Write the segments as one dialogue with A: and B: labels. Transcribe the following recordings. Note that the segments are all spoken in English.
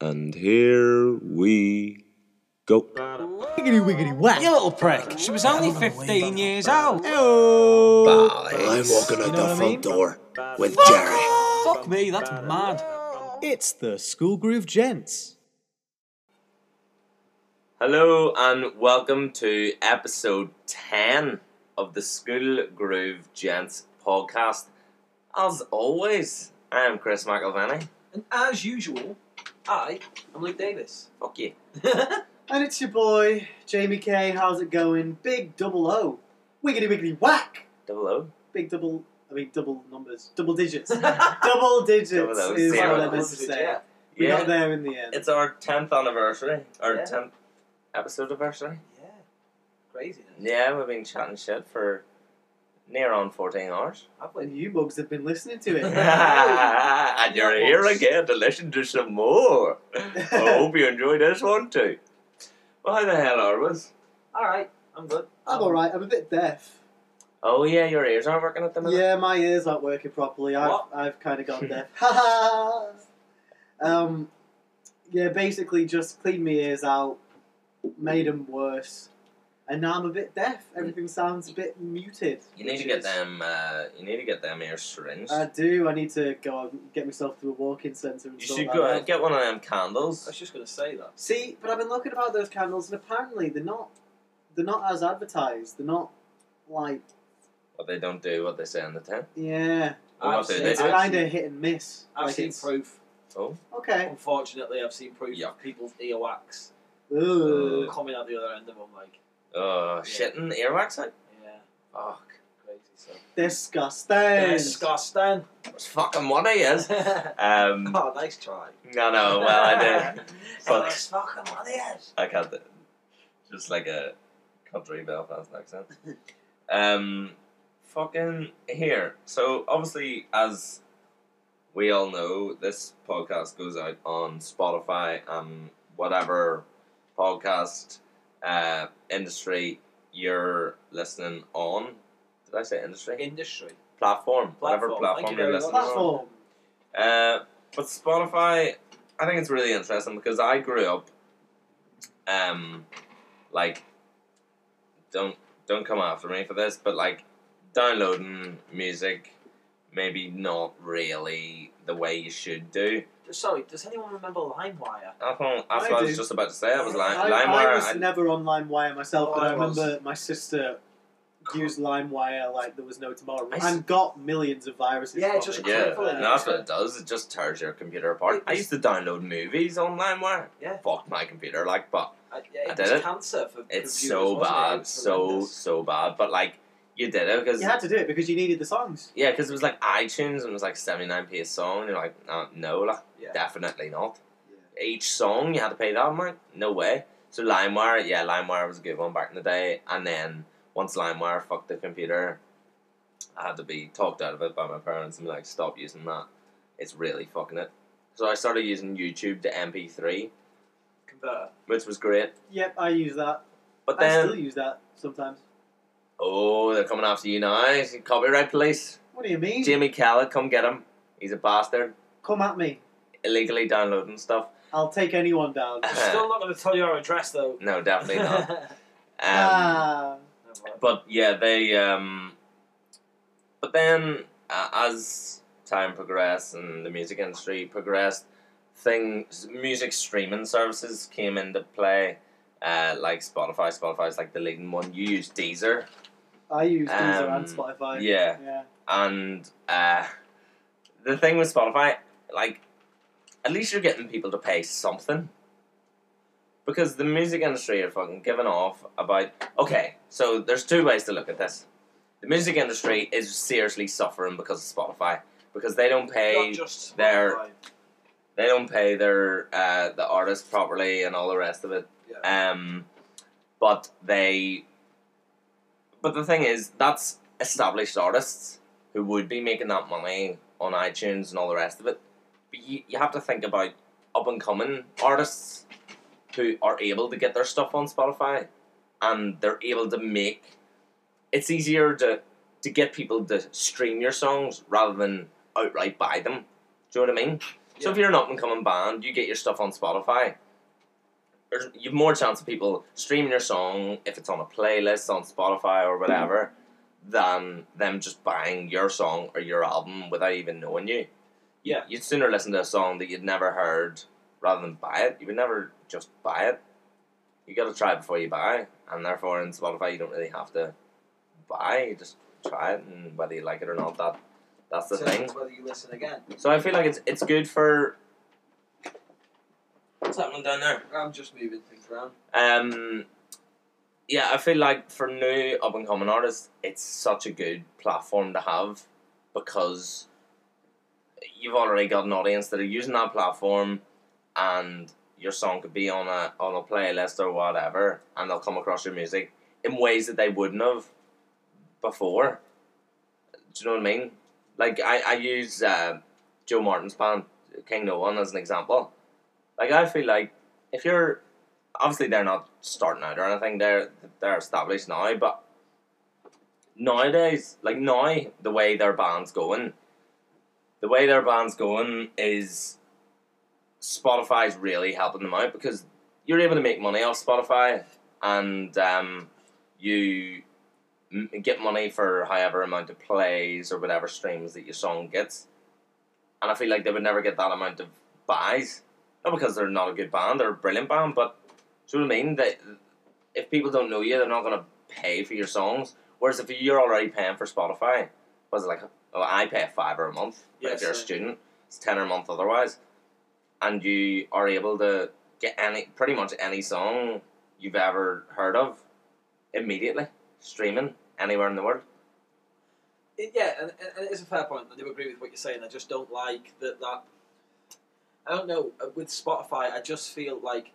A: And here we go.
B: Wiggity wiggity whack.
C: You little prick. She was only 15 years old.
A: I'm walking out
B: You know
A: the
B: what I
A: front
B: mean?
A: door with Jerry.
C: Fuck me, that's mad.
B: It's the School Groove Gents.
D: Hello and welcome to episode 10 of the School Groove Gents podcast. As always, I am Chris McElvenney.
E: And as usual, I am Luke Davis.
D: Fuck you.
F: And it's your boy, Jamie K. How's it going? Big double O. Wiggity wiggity whack!
D: Double O.
F: Big double, I mean, double numbers. Double digits. double digits
D: Double O,
F: is
D: zero.
F: what I meant to say.
E: Yeah.
F: We
D: Yeah,
F: got there in the end.
D: it's our 10th anniversary, our
E: Yeah.
D: 10th episode anniversary.
E: Yeah. Crazy.
D: Yeah, we've been chatting shit for near on 14 hours.
E: I've played
F: you bugs have been listening to it.
D: and you're here again to listen to some more. I hope you enjoyed this one too. Well, how the hell are we?
E: Alright, I'm good.
F: I'm alright, I'm a bit deaf.
D: Oh yeah, your ears aren't working at the minute.
F: Yeah, my ears aren't working properly. I've,
E: What?
F: I've kind of gone deaf. Ha ha! Um, yeah, basically just cleaned my ears out, made them worse, and now I'm a bit deaf. Everything sounds a bit muted.
D: You need to get
F: is-
D: them. Uh, you need to get them ears syringed.
F: I do. I need to go and get myself to a walk-in centre
D: you
F: sort
D: should
F: that
D: go
F: out.
D: get one of them candles.
E: I was just going to say that.
F: See, but I've been looking about those candles, and apparently they're not. They're not as advertised. They're not like
D: But they don't do what they say in the tin.
F: yeah.
D: Well,
E: I've seen,
F: It's kind of hit and miss.
E: I've
F: Like
E: seen
F: it's-
E: proof.
D: Oh,
F: Okay.
E: Unfortunately, I've seen proof
D: Yuck.
E: of people's earwax
F: Ugh.
E: coming out the other end of them. Like,
D: oh, shitting earwax out.
E: yeah,
D: Fuck,
E: crazy stuff.
F: Disgusting.
E: Disgusting.
D: it's fucking what he is. Um,
E: oh, nice try.
D: no, no. Well, I did. Fuck.
E: That's fucking what he is.
D: I can't. Just like a country Belfast accent. Um, fucking here. So obviously, as we all know, this podcast goes out on Spotify and whatever podcast uh, industry you're listening on. Did I say industry?
E: Industry.
D: platform, whatever
E: Platform. Thank
D: platform
E: you
D: you're listening
E: much.
D: on.
F: Platform.
D: Uh, but Spotify, I think it's really interesting because I grew up, um, like, don't don't come after me for this, but like, downloading music, maybe not really the way you should do.
E: Sorry, does anyone remember LimeWire?
D: I thought, that's
F: I
D: what I
F: do.
D: was just about to say. I was like,
F: I,
D: LimeWire.
F: I was
D: I-
F: never on LimeWire myself,
E: Oh,
F: but I
E: I was.
F: remember my sister used LimeWire like there was no tomorrow,
D: I s-
F: and got millions of viruses.
E: Yeah,
F: from
E: just
F: it.
D: yeah,
E: equivalent.
D: no, that's what it does. It just tears your computer apart. I used to download movies on LimeWire.
E: Yeah.
D: Fuck my computer, like, but
E: I, yeah,
D: I
E: it
D: did
E: was
D: it.
E: cancer for
D: it's so
E: wasn't it? It
D: bad,
E: was
D: so
E: horrendous.
D: so bad. But like, you did it because
F: You had to do it because you needed the songs.
D: yeah, because it was like iTunes and it was like seventy nine p a song. And you're like, uh, no, like,
E: Yeah.
D: definitely not. Each song you had to pay that amount. No way. So LimeWire, yeah, LimeWire was a good one back in the day. And then once LimeWire fucked the computer, I had to be talked out of it by my parents and be like, stop using that. It's really fucking it. So I started using YouTube to MP3,
E: Converter.
D: which was great.
F: Yep, I use that.
D: But then
F: I
D: then,
F: still use that sometimes.
D: Oh, they're coming after you now. Copyright police.
F: What do you mean?
D: Jamie Callett, come get him. He's a bastard.
F: Come at me.
D: Illegally downloading stuff.
F: I'll take anyone down.
E: I'm still not going to tell you our address though.
D: No, definitely not. Um,
F: ah.
D: but yeah, they. Um, but then, uh, as time progressed and the music industry progressed, things, music streaming services came into play. Uh, like Spotify. Spotify's like the leading one. You use Deezer,
F: I use Deezer
D: Um,
F: and Spotify.
D: yeah.
F: Yeah.
D: and uh, the thing with Spotify, like, at least you're getting people to pay something. Because the music industry are fucking giving off about. Okay, so there's two ways to look at this. The music industry is seriously suffering because of Spotify because they don't pay
E: Not just
D: their- they don't pay their uh, the artists properly and all the rest of it.
E: Yeah.
D: Um, but they, but the thing is, that's established artists who would be making that money on iTunes and all the rest of it. But you, you have to think about up and coming artists who are able to get their stuff on Spotify and they're able to make. It's easier to to get people to stream your songs rather than outright buy them. Do you know what I mean? So if you're an up and coming band, you get your stuff on Spotify. There's, you've more chance of people streaming your song if it's on a playlist on Spotify or whatever, than them just buying your song or your album without even knowing you.
E: Yeah.
D: You'd sooner listen to a song that you'd never heard rather than buy it. You would never just buy it. You got to try it before you buy, and therefore in Spotify you don't really have to buy. You just try it, and whether you like it or not, that that's the
E: So
D: thing.
E: whether you listen again.
D: So I feel like it's it's good for. What's happening down there?
E: I'm just moving things around.
D: Um, yeah, I feel like for new up and coming artists, it's such a good platform to have because you've already got an audience that are using that platform, and your song could be on a on a playlist or whatever, and they'll come across your music in ways that they wouldn't have before. Do you know what I mean? Like I I use uh, Joe Martin's band King No One as an example. Like I feel like if you're obviously they're not starting out or anything. They're they're established now, but nowadays, like now, the way their band's going, the way their band's going is Spotify's really helping them out because you're able to make money off Spotify and um, you m- get money for however amount of plays or whatever streams that your song gets. And I feel like they would never get that amount of buys. Not because they're not a good band, they're a brilliant band, but do you know what I mean? That if people don't know you, they're not going to pay for your songs. Whereas if you're already paying for Spotify, was it like, oh, I pay a fiver a month.
E: Yeah,
D: if you're a student, it's ten a month otherwise, and you are able to get any pretty much any song you've ever heard of immediately streaming anywhere in the world.
E: Yeah, and, and and it is a fair point. I do agree with what you're saying. I just don't like that. That I don't know. uh, With Spotify, I just feel like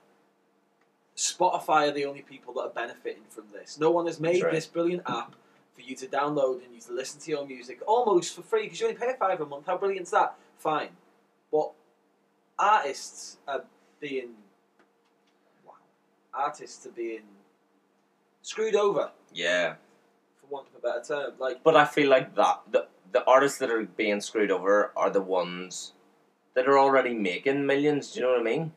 E: Spotify are the only people that are benefiting from this. No one has made
D: right.
E: this brilliant app for you to download and you to listen to your music almost for free because you only pay a five a month. How brilliant is that? Fine, but artists are being wow. Artists are being screwed over,
D: Yeah,
E: for want of a better term. Like
D: but I feel like that the the artists that are being screwed over are the ones that are already making millions. Do you know what I mean?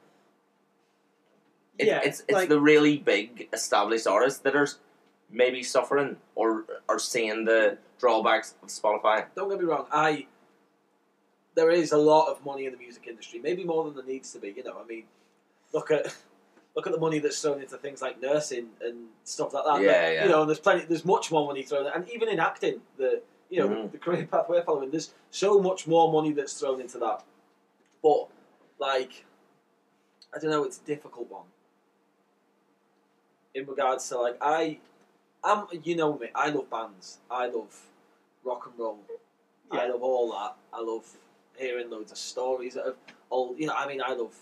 D: It,
F: Yeah,
D: it's it's
F: like-
D: the really big established artists that are maybe suffering or are seeing the drawbacks of Spotify.
E: don't get me wrong, I there is a lot of money in the music industry, maybe more than there needs to be. You know, I mean, look at look at the money that's thrown into things like nursing and stuff like that.
D: Yeah,
E: That,
D: yeah.
E: You know, there's plenty, there's much more money thrown, and even in acting, the you know
D: Mhm.
E: the career path we're following, there's so much more money that's thrown into that. But like, I don't know, it's a difficult one. In regards to like, I, I'm, you know me, I love bands, I love rock and roll, I love all that. I love hearing loads of stories that have all. You know, I mean, I love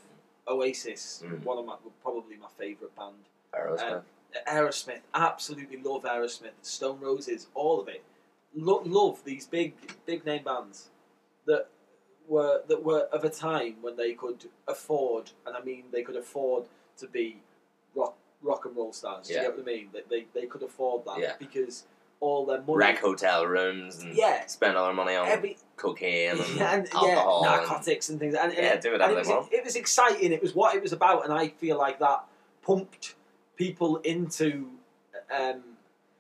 E: Oasis,
D: Mhm.
E: one of my probably my favourite band.
D: Aerosmith.
E: Um, Aerosmith, absolutely love Aerosmith. Stone Roses, all of it. Lo- love these big, big name bands that were that were of a time when they could afford, and I mean they could afford to be rock rock and roll stars. Do you get what I mean? They, they, they could afford that
D: Yeah.
E: because all their money.
D: Wreck hotel rooms and
E: Yeah.
D: spend all their money on
E: Every,
D: cocaine and,
E: and,
D: alcohol. and-
E: narcotics and things. And, and
D: Yeah,
E: it,
D: do
E: and
D: whatever
E: it
D: they
E: was,
D: want.
E: It was exciting. It was what it was about, and I feel like that pumped people into um,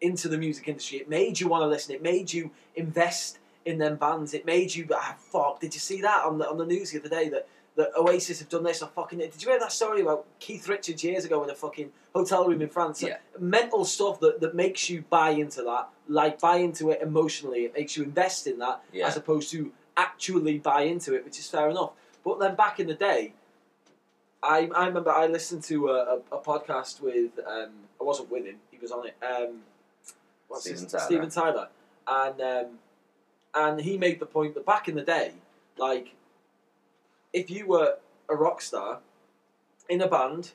E: into the music industry. It made you want to listen. It made you invest in them bands. It made you. Ah, fuck! Did you see that on the on the news the other day that? That Oasis have done this or fucking. Did you hear that story about Keith Richards years ago in a fucking hotel room in France?
D: Yeah.
E: Mental stuff that, that makes you buy into that, like buy into it emotionally. It makes you invest in that
D: Yeah.
E: as opposed to actually buy into it, which is fair enough. But then back in the day, I, I remember I listened to a, a, a podcast with um, I wasn't with him; he was on it. Um, what's
D: Steven
E: his,
D: Tyler.
E: Steven Tyler, and um, and he made the point that back in the day, like if you were a rock star in a band,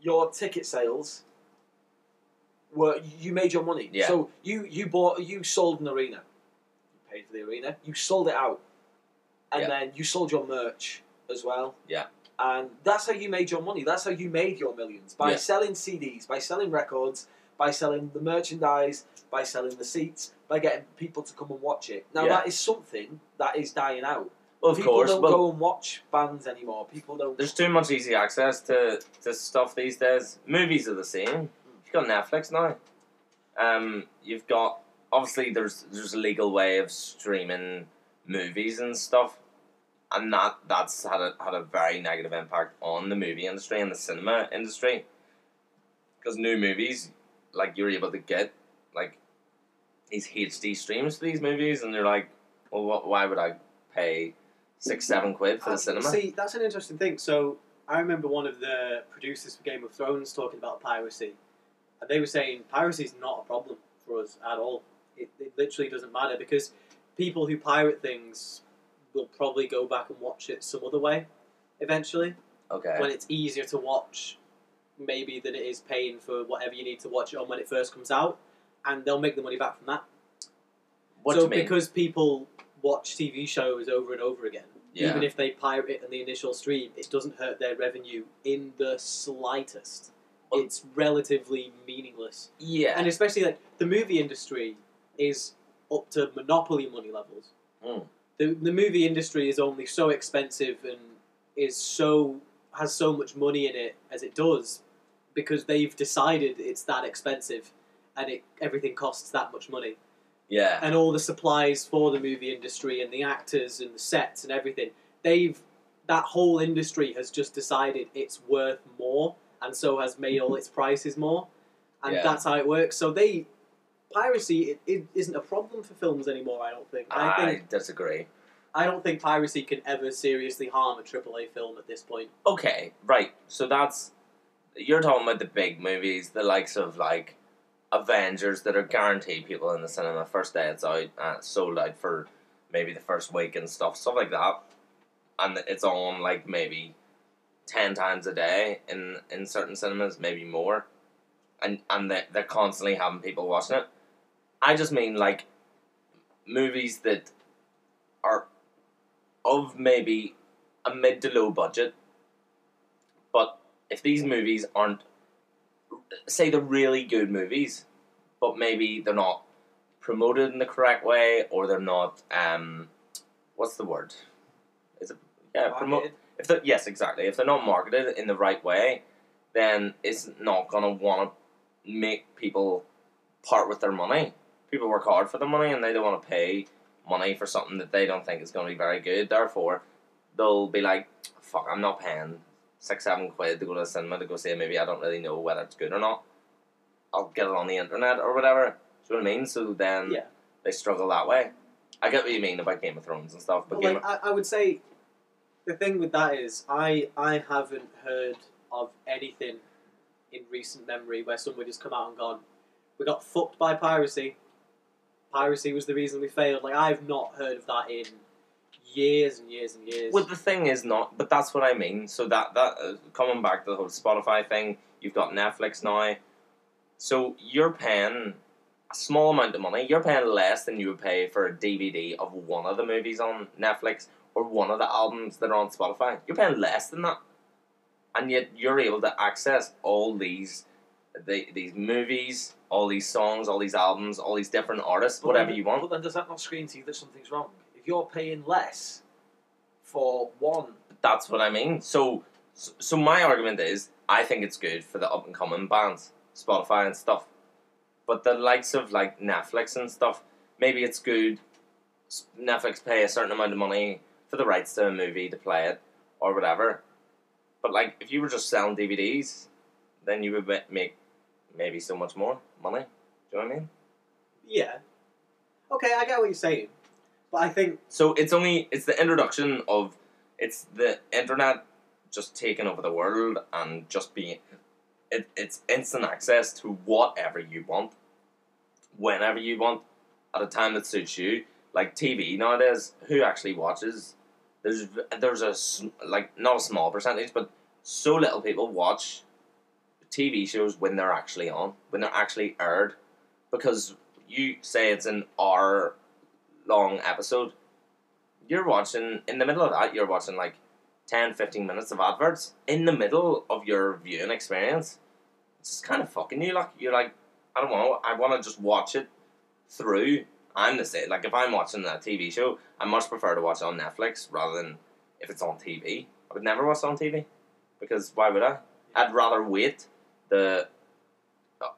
E: your ticket sales were you made your money.
D: Yeah.
E: So you you bought you sold an arena, you paid for the arena, you sold it out, and
D: Yeah.
E: then you sold your merch as well.
D: Yeah.
E: And that's how you made your money. That's how you made your millions by
D: Yeah.
E: selling CDs, by selling records, by selling the merchandise, by selling the seats, by getting people to come and watch it. Now
D: Yeah.
E: that is something that is dying out.
D: Well, of
E: people
D: course,
E: don't go and watch bands anymore. People don't.
D: there's too much easy access to, to stuff these days. Movies are the same. You've got Netflix now. Um, you've got obviously there's there's a legal way of streaming movies and stuff, and that that's had a had a very negative impact on the movie industry and the cinema industry. Because new movies, like you're able to get like these HD streams for these movies, and they're like, well, what, why would I pay six seven quid for
F: Uh,
D: the cinema?
F: See, that's an interesting thing. So I remember one of the producers for Game of Thrones talking about piracy, and they were saying piracy is not a problem for us at all. It, it literally doesn't matter because people who pirate things will probably go back and watch it some other way eventually
D: Okay.
F: when it's easier to watch maybe than it is paying for whatever you need to watch it on when it first comes out and they'll make the money back from that
D: What
F: so
D: do you mean?
F: because people watch TV shows over and over again,
D: Yeah.
F: even if they pirate it in the initial stream, it doesn't hurt their revenue in the slightest.
D: Well-
F: it's relatively meaningless,
D: yeah.
F: and especially like the movie industry is up to monopoly money levels.
D: Mm.
F: The the movie industry is only so expensive and is so has so much money in it as it does because they've decided it's that expensive and it everything costs that much money
D: yeah.
F: and all the supplies for the movie industry and the actors and the sets and everything they've that whole industry has just decided it's worth more and so has made all its prices more and
D: Yeah.
F: that's how it works so they piracy it, it isn't a problem for films anymore i don't think i
D: I
F: think
D: disagree.
F: I don't think piracy can ever seriously harm a aaa film at this point
D: Okay, right. So that's you're talking about the big movies, the likes of like Avengers that are guaranteed people in the cinema first day it's out, uh, sold out for maybe the first week and stuff, stuff like that, and it's on like maybe ten times a day in in certain cinemas, maybe more, and and they they're constantly having people watching it. I just mean like movies that are of maybe a mid to low budget. But if these movies aren't, say, they're really good movies, but maybe they're not promoted in the correct way, or they're not, um, what's the word? Is it yeah promote? If they're, yes, exactly. If they're not marketed in the right way, then it's not gonna want to make people part with their money. People work hard for their money, and they don't want to pay money for something that they don't think is going to be very good. Therefore, they'll be like, "Fuck, I'm not paying six, seven quid to go to the cinema to go see a movie. I don't really know whether it's good or not. I'll get it on the internet or whatever." Do you know what I mean? So then
F: Yeah.
D: they struggle that way. I get what you mean about Game of Thrones and stuff, but
F: But like, I, I would say the thing with that is I I haven't heard of anything in recent memory where somebody has come out and gone, we got fucked by piracy. Piracy was the reason we failed. Like I've not heard of that in years and years and years.
D: Well, the thing is not, but that's what I mean. So that that uh, coming back to the whole Spotify thing, you've got Netflix now, so you're paying a small amount of money. You're paying less than you would pay for a DVD of one of the movies on Netflix or one of the albums that are on Spotify. You're paying less than that, and yet you're able to access all these. The, these movies, all these songs, all these albums, all these different artists,
E: But
D: whatever
E: then-
D: you want.
E: But then does that not scream to you that something's wrong? If you're paying less for one,
D: That's what I mean. So, so my argument is, I think it's good for the up and coming bands, Spotify and stuff. But the likes of like Netflix and stuff, maybe it's good. Netflix pay a certain amount of money for the rights to a movie to play it or whatever. But like, if you were just selling DVDs, then you would make maybe so much more money. Do you know what I mean?
F: yeah. Okay, I get what you're saying, but I think
D: So it's only it's the introduction of it's the internet just taking over the world and just being it, it's instant access to whatever you want, whenever you want, at a time that suits you. Like TV nowadays, who actually watches? There's there's a like not a small percentage, but so little people watch TV shows when they're actually on, when they're actually aired, because you say it's an hour long episode you're watching in the middle of that you're watching like 10 15 minutes of adverts in the middle of your viewing experience it's just kind of fucking you like you're like i don't know i want to just watch it through I'm the same. Like if I'm watching a TV show, I much prefer to watch it on Netflix rather than if it's on TV. I would never watch it on TV because why would I? I'd rather wait the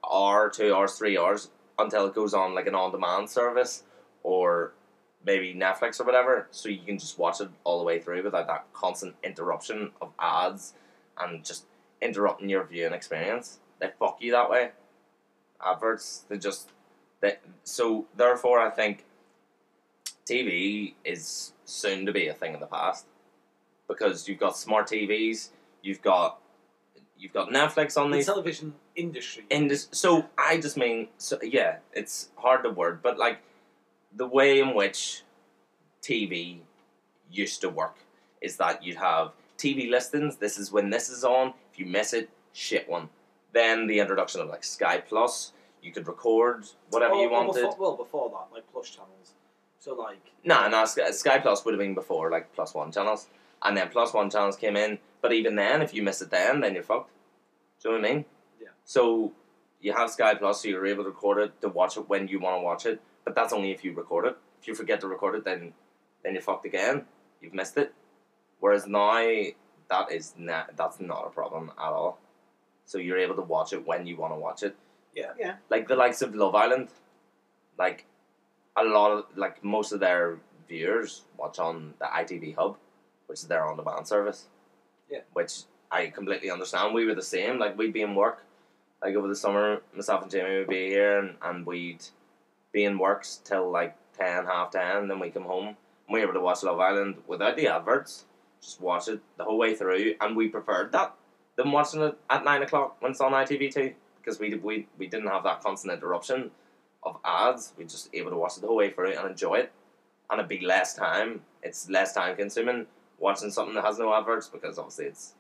D: hour, two hours, three hours until it goes on like an on-demand service or maybe Netflix or whatever, so you can just watch it all the way through without that constant interruption of ads and just interrupting your viewing experience. They fuck you that way. Adverts, they just they so therefore I think TV is soon to be a thing of the past because you've got smart TVs, you've got you've got Netflix on
E: The
D: these
E: television industry.
D: in this so I just mean so yeah, it's hard to word, but like the way in which TV used to work is that you'd have TV listings, this is when this is on, if you miss it, shit one. Then the introduction of like Sky Plus, you could record whatever
E: Or-
D: you
E: or
D: wanted.
E: Before, well, before that, like plus channels. So like.
D: No, no, Sky, Sky Plus would have been before, like plus one channels. And then plus one channels came in. But even then, if you miss it then, then you're fucked. Do you know what I mean?
E: Yeah.
D: So you have Sky Plus, so you're able to record it to watch it when you want to watch it. But that's only if you record it. If you forget to record it, then then you're fucked again. You've missed it. Whereas now, that is not, that's not a problem at all. So you're able to watch it when you want to watch it.
E: Yeah.
F: Yeah.
D: Like the likes of Love Island, like a lot of like most of their viewers watch on the ITV Hub, which is their on demand service.
E: Yeah.
D: Which I completely understand. We were the same. Like we'd be in work, like over the summer, myself and Jamie would be here, and, and we'd be in works till like ten, half ten. Then we come home and we were able to watch Love Island without the adverts. Just watch it the whole way through, and we preferred that than watching it at nine o'clock when it's on ITV two because we we we didn't have that constant interruption of ads. We just able to watch it the whole way through and enjoy it, and it'd be less time. It's less time consuming watching something that has no adverts because obviously it's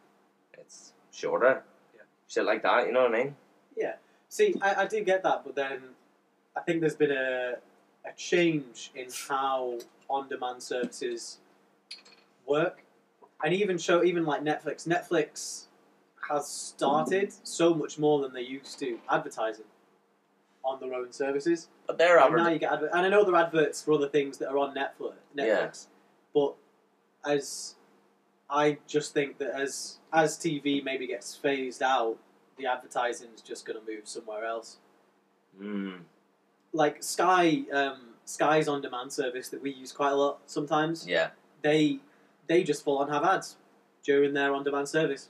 D: it's shorter.
E: Yeah.
D: Shit like that, you know what I mean? Yeah.
F: See, I, I do get that, but then I think there's been a a change in how on demand services work, and even show even like Netflix. Netflix has started so much more than they used to advertising on their own services.
D: But they're
F: And now you get adver- and I know there are adverts for other things that are on Netflix. Netflix, but as I just think that as as TV maybe gets phased out, the advertising is just going to move somewhere else.
D: Mm,
F: Like Sky, um, Sky's on demand service that we use quite a lot sometimes.
D: yeah,
F: They they just full on have ads during their on demand service.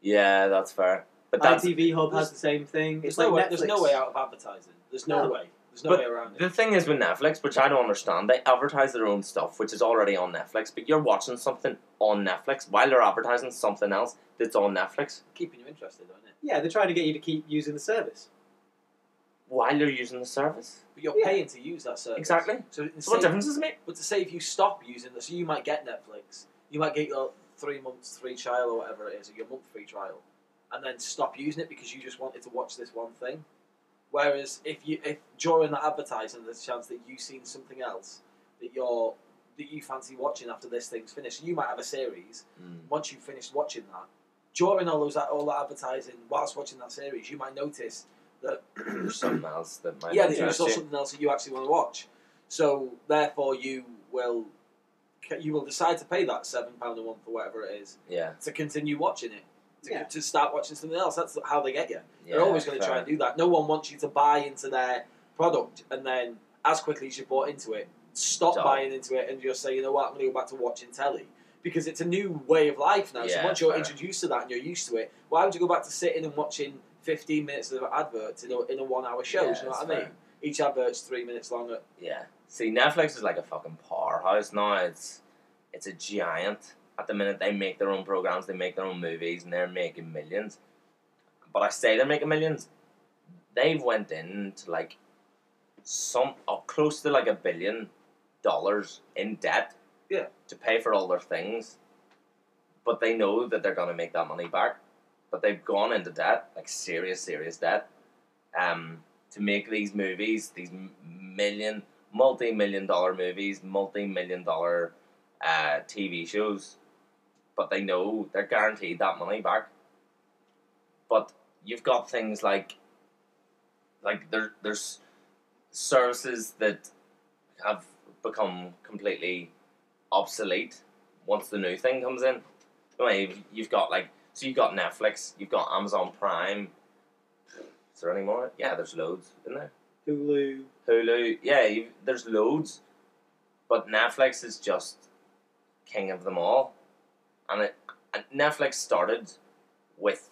D: yeah, that's fair. But that's
F: ITV Hub has the same thing.
E: There's
F: It's
E: no
F: like
E: way.
F: Netflix.
E: There's no way out of advertising. There's no,
F: No.
E: way. There's no
D: But
E: way around it.
D: The thing is with Netflix, which I don't understand, they advertise their own stuff, which is already on Netflix, but you're watching something on Netflix while they're advertising something else that's on Netflix
E: Keeping you interested, isn't it?
F: Yeah, they're trying to get you to keep using the service.
D: while you're using the service.
E: But you're
F: Yeah.
E: paying to use that service.
D: Exactly.
E: So,
D: So what difference does it make?
E: But to say if you stop using this, so you might get Netflix, you might get your three months free trial or whatever it is, or your month free trial, and then stop using it because you just wanted to watch this one thing. Whereas if you if during that advertising there's a chance that you've seen something else that you're that you fancy watching after this thing's finished, you might have a series. Hmm. Once you've finished watching that, during all those all that advertising, whilst watching that series, you might notice that
D: There's something else that might
E: yeah, that you saw
D: you.
E: something else that you actually want to watch. So therefore, you will you will decide to pay that seven pound a month or whatever it is
D: Yeah,
E: to continue watching it. To,
F: Yeah.
E: to start watching something else. That's how they get you.
D: yeah
E: They're always going to try and do that. No one wants you to buy into their product and then, as quickly as you bought into it, stop
D: Stop.
E: buying into it and just say, you know what, I'm going to go back to watching telly. Because it's a new way of life now. so once you're
D: fair.
E: introduced to that and you're used to it, why would you go back to sitting and watching 15 minutes of adverts in a, in a one hour show?
D: Yeah,
E: you know what I
D: that's
E: mean?
D: fair.
E: Each advert's three minutes longer.
D: Yeah. See, Netflix is like a fucking powerhouse now. It's it's a giant. At the minute, they make their own programs, they make their own movies, and they're making millions. But I say they're making millions. They've went into like some or close to like a billion dollars in debt.
E: Yeah.
D: To pay for all their things, but they know that they're gonna make that money back. But they've gone into debt, like serious, serious debt, um, to make these movies, these million, multi-million dollar movies, multi-million dollar uh, TV shows. But they know they're guaranteed that money back. But you've got things like, like there, there's services that have become completely obsolete once the new thing comes in. I mean, you've, you've got like so you've got Netflix, you've got Amazon Prime. Is there any more? Yeah, there's loads in there.
F: Hulu.
D: Hulu, yeah, there's loads, but Netflix is just king of them all, and it and Netflix started with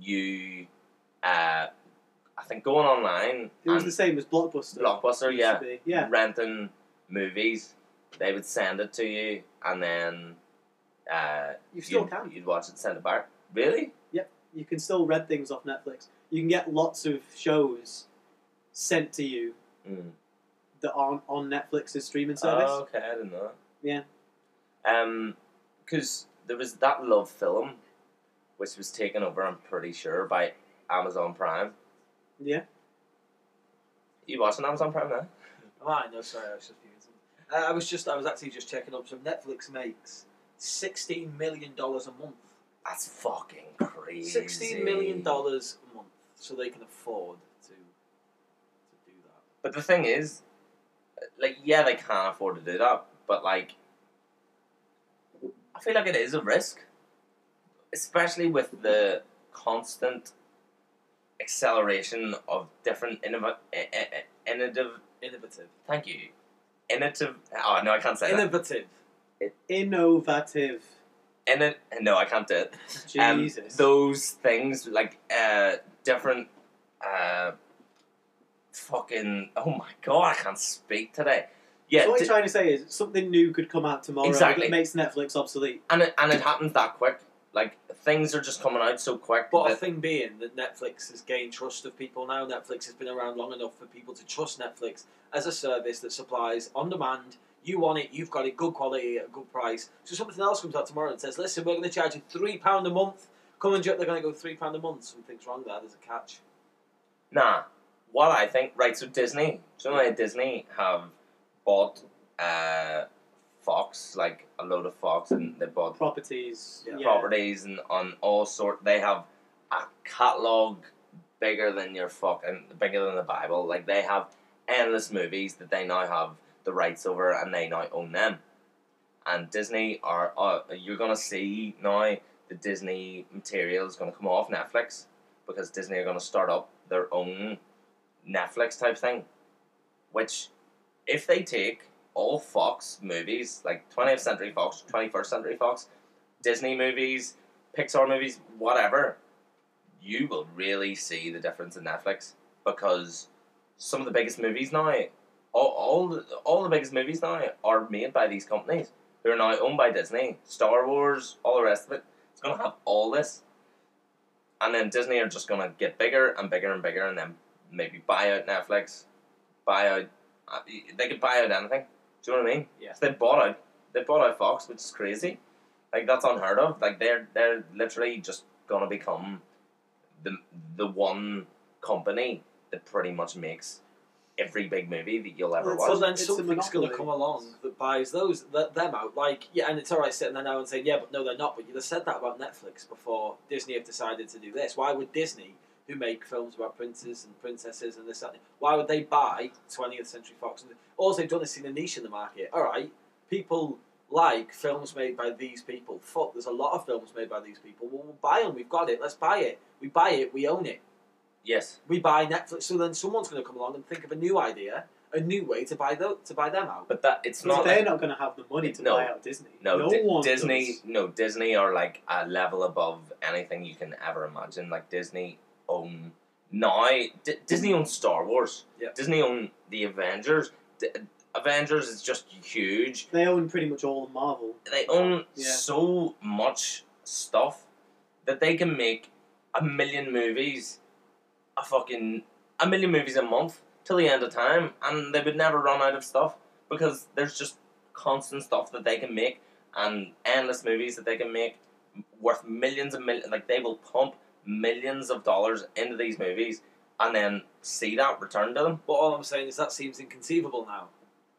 D: you, uh, I think going online
F: It was the same as Blockbuster.
D: Blockbuster, yeah.
F: Yeah.
D: renting movies. They would send it to you, and then uh,
F: You still
D: you'd,
F: can.
D: You'd watch it, send it back. Really? Yep.
F: You can still rent things off Netflix. You can get lots of shows sent to you
D: Mm.
F: that aren't on Netflix's streaming service.
D: Oh, okay, I didn't know.
F: Yeah.
D: Um, because there was that LoveFilm, which was taken over, I'm pretty sure, by Amazon Prime.
F: Yeah.
D: You watching Amazon Prime now?
E: Oh, I know. Sorry, I was just. Uh, I was just, I was actually just checking up. So Netflix makes sixteen million dollars a month.
D: That's fucking crazy.
E: Sixteen million dollars a month, so they can afford to to do that.
D: But the thing is, like, yeah, they can't afford to do that, but like, I feel like it is a risk, especially with the constant acceleration of different innov- i- i- innovative.
E: Innovative.
D: Thank you. Innovative. Oh no, I can't say that.
E: Innovative.
F: Innovative.
D: Inno- no, I can't do it. Um,
F: Jesus.
D: those things like uh, different. Uh, fucking. Oh my god, I can't speak today. Yeah,
F: so what
D: di-
F: you're trying to say is something new could come out tomorrow
D: Exactly.
F: that makes Netflix obsolete.
D: and it, and it happens that quick. Like things are just coming out so quick.
E: But a
D: that-
E: thing being that Netflix has gained trust of people now. Netflix has been around long enough for people to trust Netflix as a service that supplies on demand. You want it, you've got it, good quality at a good price. So something else comes out tomorrow and says, "Listen, we're going to charge you three pound a month." Come and ju- they're going to go three pound a month. Something's wrong there. There's a catch.
D: nah, what I think right. So Disney, so Disney have bought uh, Fox, like a load of Fox, and they bought
F: Properties.
E: Yeah.
F: Yeah.
D: properties and on all sort. They have a catalog bigger than your fuck and bigger than the Bible. Like they have endless movies that they now have the rights over, and they now own them. And Disney are uh, you're gonna see now the Disney material is gonna come off Netflix because Disney are gonna start up their own Netflix type thing, which if they take all Fox movies, like 20th Century Fox, 21st Century Fox, Disney movies, Pixar movies, whatever, you will really see the difference in Netflix because some of the biggest movies now, all, all, the, all the biggest movies now are made by these companies They're now owned by Disney. Star Wars, all the rest of it, it's going to have all this. And then Disney are just going to get bigger and bigger and bigger and then maybe buy out Netflix, buy out, uh, they could buy out anything. Do you know what I mean?
E: Yeah.
D: So they bought out, they bought out Fox, which is crazy. Like that's unheard of. Like they're they're literally just gonna become the the one company that pretty much makes every big movie that you'll ever
F: Well,
D: watch.
E: Well, then
F: It's
E: something's going to come along that buys those that, them out. Like, yeah, and it's all right sitting there now and saying, yeah, but no, they're not. But you'd have said that about Netflix before Disney have decided to do this. Why would Disney, who make films about princes and princesses and this, that, why would they buy 20th Century Fox? And all they've done is seen a niche in the market. All right, people like films made by these people. Fuck, there's a lot of films made by these people. Well, we'll buy them. We've got it. Let's buy it. We buy it. We own it.
D: yes.
E: We buy Netflix. So then someone's going to come along and think of a new idea, a new way to buy the, to buy them out.
D: But that it's not
F: they're
D: like,
F: not going to have the money to
D: No.
F: buy out Disney.
D: no,
F: no
D: Di-
F: one
D: Disney
F: does.
D: no Disney are like a level above anything you can ever imagine. Like Disney own now D- Disney owns Star Wars.
E: Yeah.
D: Disney own the Avengers. D- Avengers is just huge.
F: They own pretty much all of Marvel.
D: they own
F: Yeah.
D: so much stuff that they can make a million movies, a fucking a million movies a month till the end of time, and they would never run out of stuff because there's just constant stuff that they can make and endless movies that they can make worth millions and millions. Like they will pump millions of dollars into these movies and then see that return to them.
E: But all I'm saying is that seems inconceivable now.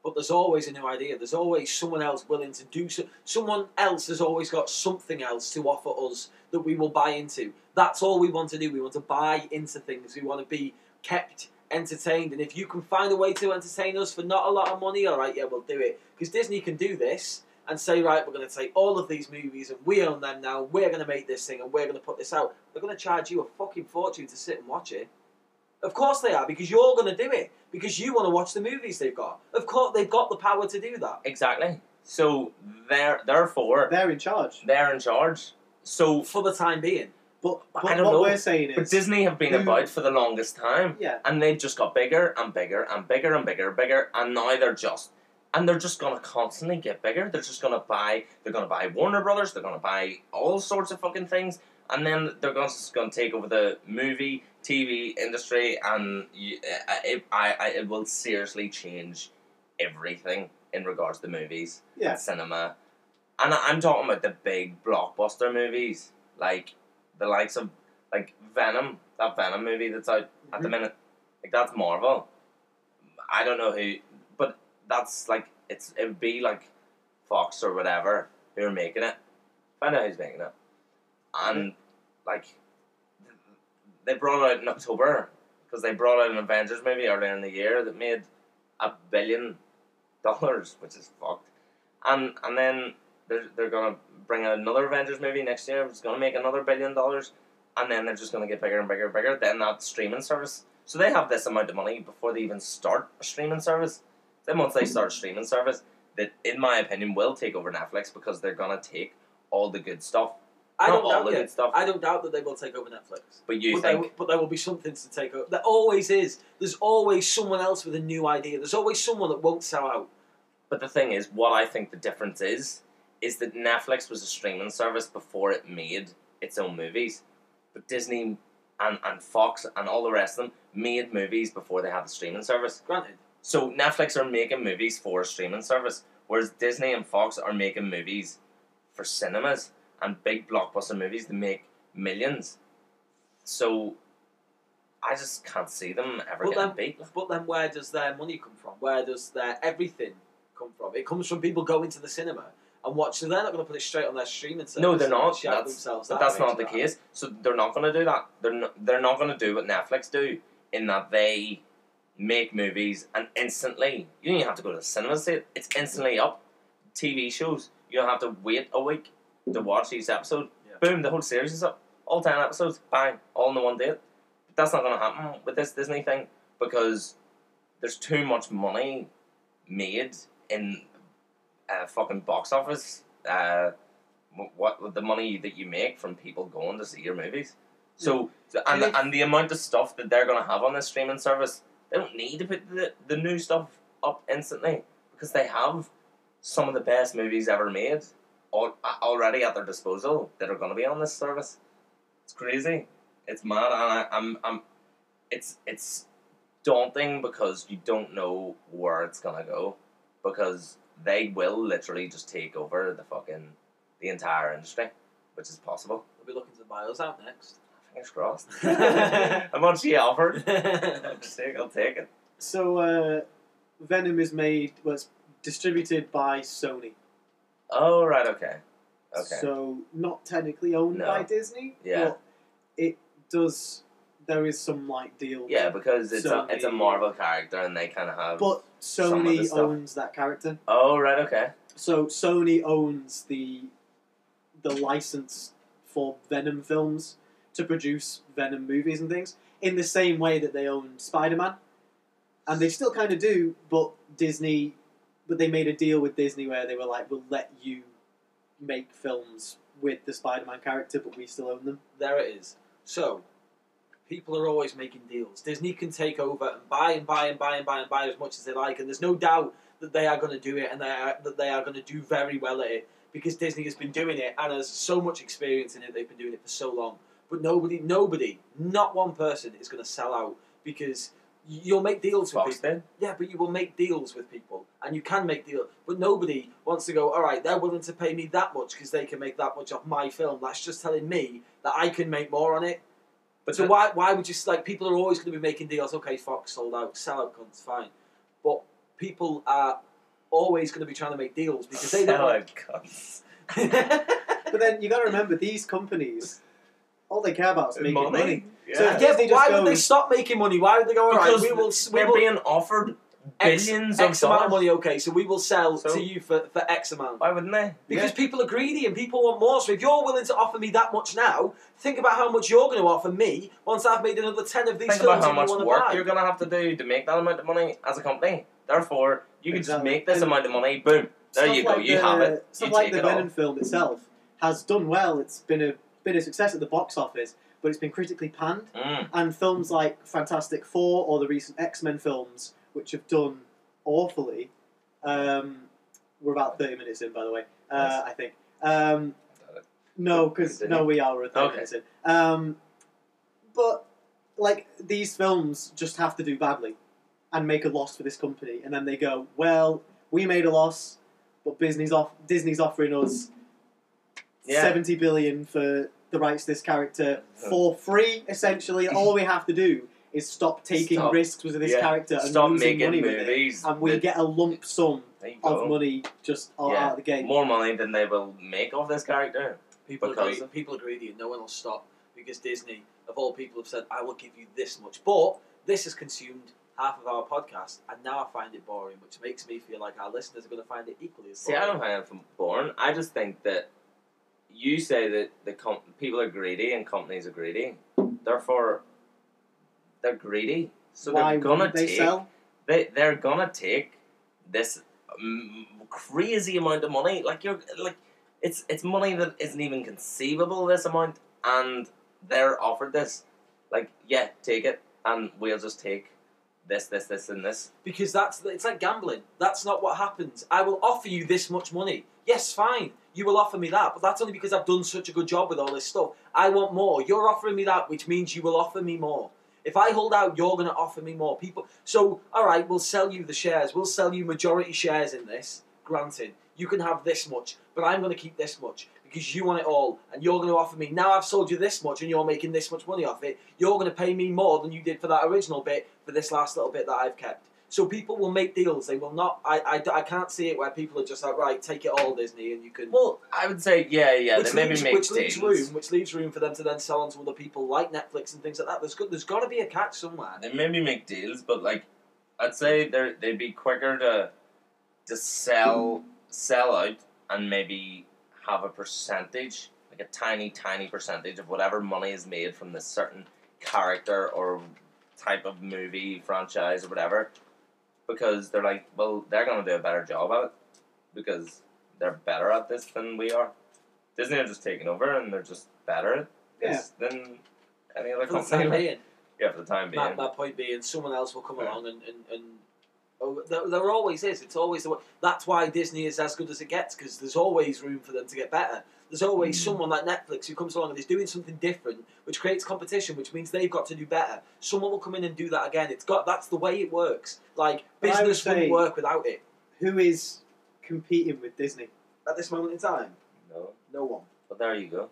E: But there's always a new idea. There's always someone else willing to do so. Someone else has always got something else to offer us that we will buy into. That's all we want to do. We want to buy into things. We want to be kept entertained. And if you can find a way to entertain us for not a lot of money, all right, yeah, we'll do it. Because Disney can do this and say, right, we're going to take all of these movies and we own them now. We're going to make this thing and we're going to put this out. They're going to charge you a fucking fortune to sit and watch it. Of course they are, because you're going to do it. Because you want to watch the movies they've got. Of course, they've got the power to do that.
D: Exactly. So they're therefore
F: They're in charge.
D: they're in charge. So
E: For the time being.
F: But,
D: I don't
F: what
D: know.
F: we're saying
D: but Disney have been
F: who-
D: about for the longest time.
F: yeah,
D: and they've just got bigger and bigger and bigger and bigger and bigger and now they're just and they're just gonna constantly get bigger they're just gonna buy they're gonna buy warner brothers they're gonna buy all sorts of fucking things and then they're gonna, just gonna take over the movie tv industry and you, uh, it, I, I, it will seriously change everything in regards to the movies
F: yeah.
D: and cinema and I- i'm talking about the big blockbuster movies like the likes of like venom that venom movie that's out at the minute. Like that's Marvel. I don't know who, that's like it's it would be like Fox or whatever who are making it. Find out who's making it, and mm. like they brought it out in October because they brought out an Avengers movie earlier in the year that made a billion dollars, which is fucked. And and then they're they're gonna bring out another Avengers movie next year, It's gonna make another billion dollars and then they're just to get bigger and bigger and bigger. Then that streaming service. So they have this amount of money before they even start a streaming service. Then once they start a streaming service, that in my opinion will take over Netflix because they're going to take all the good stuff.
E: I
D: Not
E: don't
D: all
E: doubt
D: the
E: it.
D: good stuff.
E: I don't doubt that they will take over Netflix.
D: But you
E: but, there,
D: think
E: but there will be something to take over. There always is. There's always someone else with a new idea. There's always someone that won't sell out.
D: But the thing is, what I think the difference is, is that Netflix was a streaming service before it made its own movies. But Disney and, and Fox and all the rest of them made movies before they had the streaming service.
E: Granted,
D: So Netflix are making movies for a streaming service, whereas Disney and Fox are making movies for cinemas and big blockbuster movies that make millions. So I just can't see them ever
E: But
D: getting
E: then-
D: beat.
E: but then where does their money come from? Where does their everything come from? It comes from people going to the cinema and watching. They're not going to put it straight on their streaming service.
D: No, they're not. That's,
E: themselves
D: but
E: that
D: that's not the
E: that.
D: case. So they're not going to do that. They're not, they're not going to do what Netflix do in that they make movies and instantly you don't even have to go to the cinema to see it. It's instantly up. TV shows you don't have to wait a week to watch each episode.
E: Yeah.
D: Boom, the whole series is up. All ten episodes, bang, all in the one day. But that's not going to happen with this Disney thing because there's too much money made in uh, fucking box office. Uh, wh- what the money that you make from people going to see your movies. So, And the, and the amount of stuff that they're going to have on this streaming service, they don't need to put the, the new stuff up instantly because they have some of the best movies ever made al- already at their disposal that are going to be on this service. It's crazy. It's mad, and I, I'm I'm. It's it's daunting because you don't know where it's gonna go because they will literally just take over the fucking the entire industry, which is possible.
E: They'll be looking to buy us out next.
D: Fingers crossed. How much she offered? I'll take, I'll take it.
F: So uh, Venom is made, well, it's distributed by Sony.
D: Oh right, okay, okay.
F: So not technically owned
D: No.
F: by Disney.
D: Yeah.
F: But it does. There is some like deal.
D: yeah, because it's a it's a Marvel character, and they kind of have.
F: But
D: Some of the
F: Sony
D: stuff.
F: owns that character.
D: oh right, okay.
F: So Sony owns the the license for Venom films to produce Venom movies and things in the same way that they own Spider Man, and they still kind of do. But Disney, but they made a deal with Disney where they were like, "We'll let you make films with the Spider Man character, but we still own them."
E: There it is. So, people are always making deals. Disney can take over and buy and buy and buy and buy and buy as much as they like, and there's no doubt that they are going to do it and they are, that they are going to do very well at it because Disney has been doing it and has so much experience in it. They've been doing it for so long. But nobody, nobody, not one person is going to sell out because you'll make deals with people. Yeah, but you will make deals with people, and you can make deals. But nobody wants to go. All right, they're willing to pay me that much because they can make that much off my film. That's just telling me that I can make more on it.
D: But
E: so
D: the-
E: why why would you like? People are always going to be making deals. Okay, Fox sold out, sell out, cunts, fine. But people are always going to be trying to make deals because they don't.
D: Sell out cunts.
F: But then you got to remember these companies, all they care about is making money.
D: money. Yeah.
F: if
E: Yeah, but why
F: just
E: would they stop making money? Why would they go, alright,
D: because
E: we will, we
D: they're
E: will
D: being offered
E: X,
D: billions
E: X
D: of
E: amount of money, okay, so we will sell
D: So-
E: to you for, for X amount.
D: Why wouldn't they?
E: Because people are greedy and people want more. So if you're willing to offer me that much now, think about how much you're going to offer me once I've made another 10 of these
D: Think
E: films
D: about how much
E: you
D: work
E: buy.
D: you're gonna have to do to make that amount of money as a company. Therefore, you can
F: Exactly.
D: just make this
F: And
D: amount of money. Boom. There you go.
F: like
D: you
F: the,
D: have it.
F: Stuff
D: You
F: like the
D: it.
F: Venom film itself has done well. It's been a been a success at the box office, but it's been critically panned.
D: Mm.
F: And films like Fantastic Four or the recent X Men films, which have done awfully, um, we're about thirty minutes in, by the way. Uh,
D: Nice.
F: I think. Um, no, because no, we are we're thirty
D: Okay.
F: minutes in. Um, but like these films just have to do badly and make a loss for this company, and then they go, well, we made a loss, but Disney's off. Disney's offering us
D: Yeah.
F: seventy billion for the rights to this character uh, for free. Essentially, all we have to do is stop taking
D: Stop.
F: risks with this
D: Yeah.
F: character and
D: Stop
F: losing
D: making
F: money with it,
D: movies.
F: and we
D: that-
F: get a lump sum
D: there you go.
F: of money just out
D: Yeah.
F: of the game.
D: More money than they will make off this character.
E: People are,
D: Because-
E: greedy, people are greedy and no one will stop because Disney, of all people, have said, I will give you this much. But this has consumed half of our podcast and now I find it boring, which makes me feel like our listeners are going to find it equally as
D: See,
E: boring.
D: I don't find it from born. I just think that you say that the com- people are greedy and companies are greedy. Therefore, they're greedy. So
F: Why
D: they're gonna
F: wouldn't they
D: take.
F: sell?
D: They they're gonna take this crazy amount of money. Like you're like, it's it's money that isn't even conceivable. This amount, and they're offered this. Like, yeah, take it, and we'll just take this, this, this, and this.
E: Because that's it's like gambling. That's not what happens. I will offer you this much money. Yes, fine. You will offer me that, but that's only because I've done such a good job with all this stuff. I want more. You're offering me that, which means you will offer me more. If I hold out, you're going to offer me more. People. So, all right, we'll sell you the shares. We'll sell you majority shares in this. Granted, you can have this much, but I'm going to keep this much because you want it all, and you're going to offer me. Now I've sold you this much, and you're making this much money off it. You're going to pay me more than you did for that original bit for this last little bit that I've kept. So people will make deals. They will not. I, I, I can't see it where people are just like, right, take it all, Disney, and you can.
D: Well, I would say, yeah, yeah.
E: which
D: they maybe
E: leaves,
D: make
E: which leaves room, which leaves room for them to then sell on to other people like Netflix and things like that. There's got, there's got to be a catch somewhere.
D: They maybe make deals, but like, I'd say they they'd be quicker to to sell sell out and maybe have a percentage, like a tiny, tiny percentage of whatever money is made from this certain character or type of movie franchise or whatever, because they're like, well, they're gonna do a better job at it because they're better at this than we are. Disney are just taking over and they're just better at this than any other
E: For the
D: company.
E: time being,
D: Yeah, for the time being.
E: my, my point being, someone else will come
D: Yeah.
E: along and and. and Oh, there, there always is. It's always the way. That's why Disney is as good as it gets because there's always room for them to get better. There's always
D: Mm.
E: someone like Netflix who comes along and is doing something different, which creates competition, which means they've got to do better. Someone will come in and do that again. It's got that's the way it works. Like
F: But I would
E: business wouldn't work without it.
F: Who is competing with Disney?
E: At this moment in time,
D: No,
E: no one.
D: but there you go.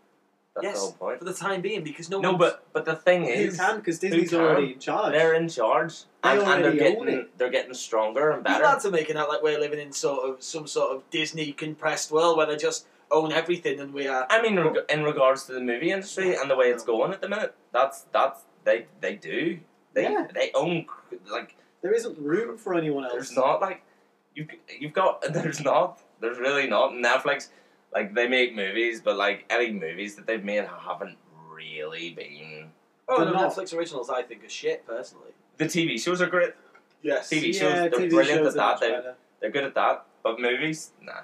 D: That's
E: yes,
D: the whole point.
E: for the time being, because no,
D: No,
E: one's-
D: but but the thing
F: Who
D: is,
F: can? Because Disney's
D: can?
F: already in charge.
D: they're in charge,
F: They
D: and, and they're
F: already
D: getting
F: own it.
D: they're getting stronger and
E: You
D: better.
E: lads are making out like we're living in sort of some sort of Disney compressed world where they're just own everything and we are.
D: I mean, reg- in regards to the movie industry and the way it's going at the minute, that's that's they they do. They
F: Yeah.
D: they own like
F: There isn't room for anyone else.
D: there's not like you you've got there's not there's really not Netflix like they make movies, but like any movies that they've made haven't really been.
E: Oh
F: They're
E: no. Netflix originals I think are shit personally.
D: The TV shows are great.
E: Yes.
D: TV shows, they're
F: TV
D: brilliant
F: shows
D: at that. They,
F: better.
D: They're good at that, but movies, nah.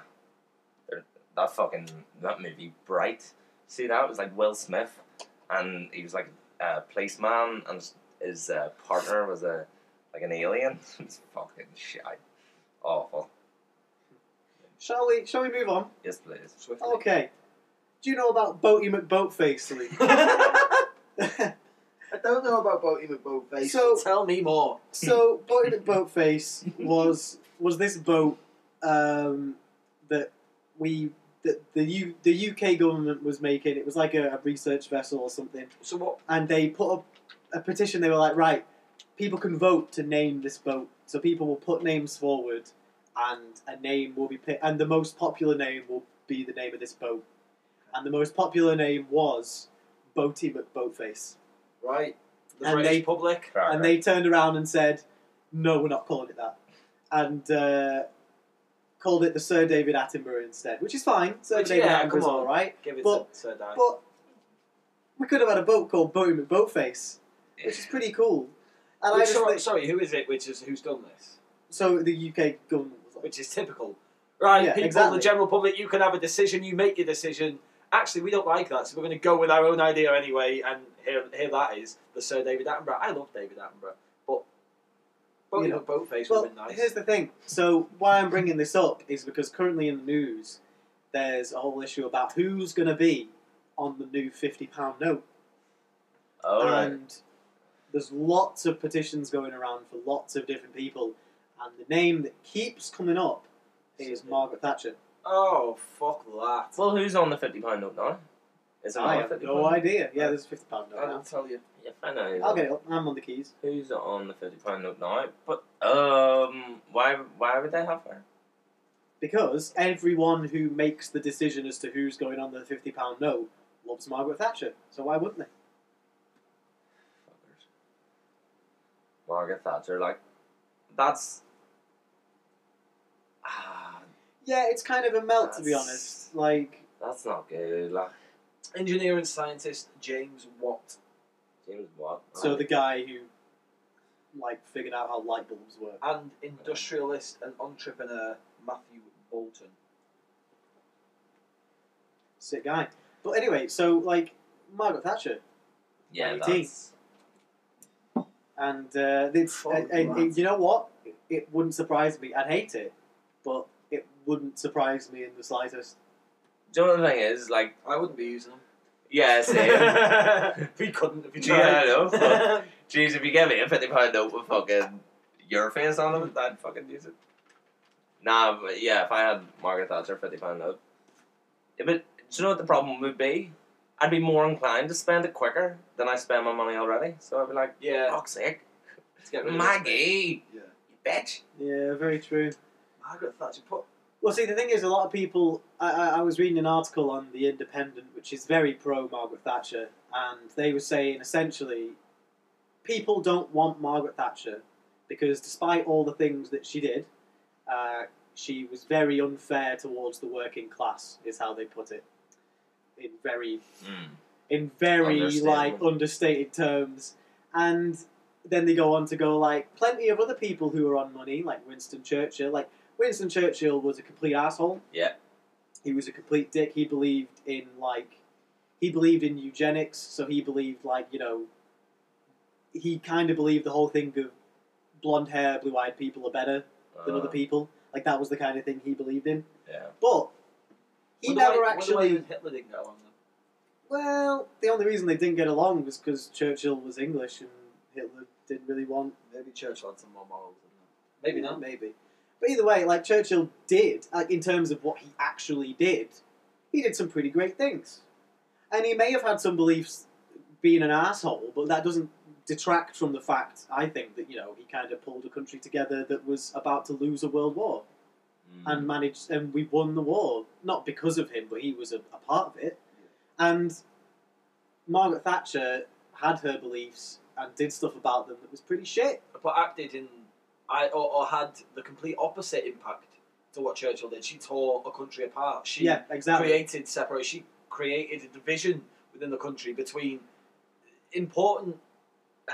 D: They're, that fucking that movie, Bright. See that it was like Will Smith, and he was like a policeman, and his uh, partner was a like an alien. it's fucking shit, awful.
F: Shall we? Shall we move on?
D: Yes, please.
E: Swiftly.
F: Okay. Do you know about Boaty McBoatface, Lee?
G: I don't know about Boaty McBoatface.
F: so,
E: Tell me more.
F: so Boaty McBoatface was was this boat um, that we that the U, the UK government was making. It was like a, a research vessel or something,
E: So what?
F: and they put up a petition. They were like, right, people can vote to name this boat. So people will put names forward, and a name will be picked, and the most popular name will be the name of this boat. And the most popular name was Boaty McBoatface.
E: Right. The
F: And
E: British
F: they-
E: public.
D: Cracker.
F: And they turned around and said, no, we're not calling it that. And uh, called it the Sir David Attenborough instead, which is fine. Sir
E: Which,
F: David
E: yeah,
F: Attenborough's
E: come on.
F: all right.
E: Give it
F: But-
E: to Sir.
F: But we could have had a boat called Boaty McBoatface, which is pretty cool. And I
E: Which,
F: just
E: sorry,
F: think,
E: sorry, who is it? Which is who's done this?
F: so the UK government was like,
E: Which is typical, right?
F: Yeah,
E: people,
F: exactly.
E: the general public, you can have a decision. You make your decision. Actually, we don't like that, so we're going to go with our own idea anyway. And here, here that is the Sir David Attenborough. I love David Attenborough, but
F: You know,
E: McBoatface
F: Well,
E: would have been nice.
F: here's the thing. So why I'm bringing this up is because currently in the news, there's a whole issue about who's going to be on the new fifty pound note,
D: Oh, right.
F: and there's lots of petitions going around for lots of different people, and the name that keeps coming up is Margaret Thatcher.
E: Oh fuck that!
D: Well, who's on the fifty pound note now? Is it
F: I have no
D: pound?
F: idea. Yeah, there's a fifty pound
E: I
F: note now.
E: will tell you.
D: Yeah, find out. who's
F: I'll
D: on-
F: get it up. I'm on the keys
D: Who's on the fifty pound note now? But um, why why would they have her?
F: because everyone who makes the decision as to who's going on the fifty pound note loves Margaret Thatcher. So why wouldn't they?
D: Fuckers. Margaret Thatcher, like that's ah,
F: Yeah, it's kind of a melt to be honest. Like.
D: that's not good. Like
E: Engineer and scientist James Watt.
D: James what?
F: So the guy who like figured out how light bulbs work.
E: and industrialist and entrepreneur Matthew Boulton.
F: Sick guy. But anyway, so like Margaret Thatcher,
D: yeah,
F: IT.
D: that's
F: and uh, it's
E: Fuck
F: and, and- and you know what? It, it wouldn't surprise me. I'd hate it, but it wouldn't surprise me in the slightest.
D: Do you know what the thing is? Like,
E: I wouldn't be using them.
D: yeah, same.
E: if he couldn't, if he
D: Yeah. I know. Jeez, if you give me a fifty pound note with fucking your face on it, I'd fucking use it. Nah, but yeah, if I had Margaret Thatcher fifty pound note, yeah, but do you know what the problem would be? I'd be more inclined to spend it quicker than I spend my money already. So I'd be like,
E: yeah.
D: fuck's sake,
E: Let's get rid of.
D: Maggie,
E: Yeah.
D: you bitch.
F: Yeah, very true.
E: Margaret Thatcher put.
F: Well, see, the thing is, a lot of people. I, I, was reading an article on the Independent, which is very pro Margaret Thatcher, and they were saying essentially, people don't want Margaret Thatcher because, despite all the things that she did, uh, she was very unfair towards the working class. Is how they put it, in very in very like understated terms, and then they go on to go like plenty of other people who are on money, like Winston Churchill. Like Winston Churchill was a complete asshole.
D: Yeah.
F: He was a complete dick. He believed in like he believed in eugenics, so he believed like you know he kind of believed the whole thing of blonde hair, blue eyed people are better than
D: Uh,
F: other people. Like that was the kind of thing he believed in.
D: Yeah.
F: But he
E: Wonder
F: never
E: wonder why
F: actually.
E: even Hitler didn't get along then.
F: Well, the only reason they didn't get along was because Churchill was English and Hitler didn't really want.
E: Maybe Churchill had some more morals than that. Maybe not.
F: Maybe. But either way, like Churchill did, like in terms of what he actually did, he did some pretty great things. And he may have had some beliefs being an asshole, but that doesn't detract from the fact, I think, that, you know, he kind of pulled a country together that was about to lose a world war
D: mm.
F: and managed, and we won the war. Not because of him, but he was a, a part of it. And Margaret Thatcher had her beliefs and did stuff about them that was pretty shit.
E: But acted in, I or, or had the complete opposite impact to what Churchill did. She tore a country apart. She
F: yeah, exactly.
E: created separation. She created a division within the country between important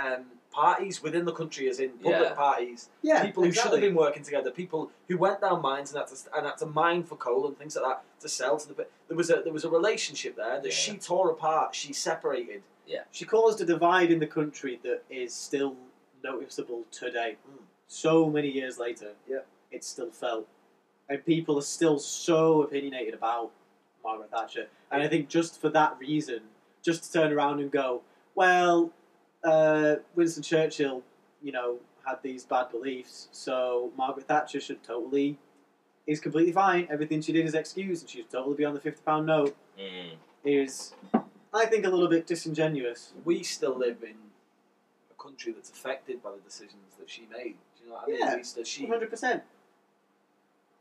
E: um, parties within the country, as in public
D: Yeah.
E: parties.
F: yeah,
E: people who should have been working together, people who went down mines and had to and had to mine for coal and things like that to sell to the. There was a there was a relationship there that
D: Yeah.
E: she tore apart. She separated.
F: Yeah, She caused a divide in the country that is still noticeable today.
E: Mm.
F: So many years later,
E: Yeah.
F: it's still felt. And people are still so opinionated about Margaret Thatcher. And I think just for that reason, just to turn around and go, well, uh, Winston Churchill, you know, had these bad beliefs, so Margaret Thatcher should totally, is completely fine. Everything she did is excused, and she should totally be on the £50 note,
D: Mm.
F: is, I think, a little bit disingenuous.
E: We still live in a country that's affected by the decisions that she made. Do you know what I mean?
F: Yeah.
E: At least that she.
F: 100%.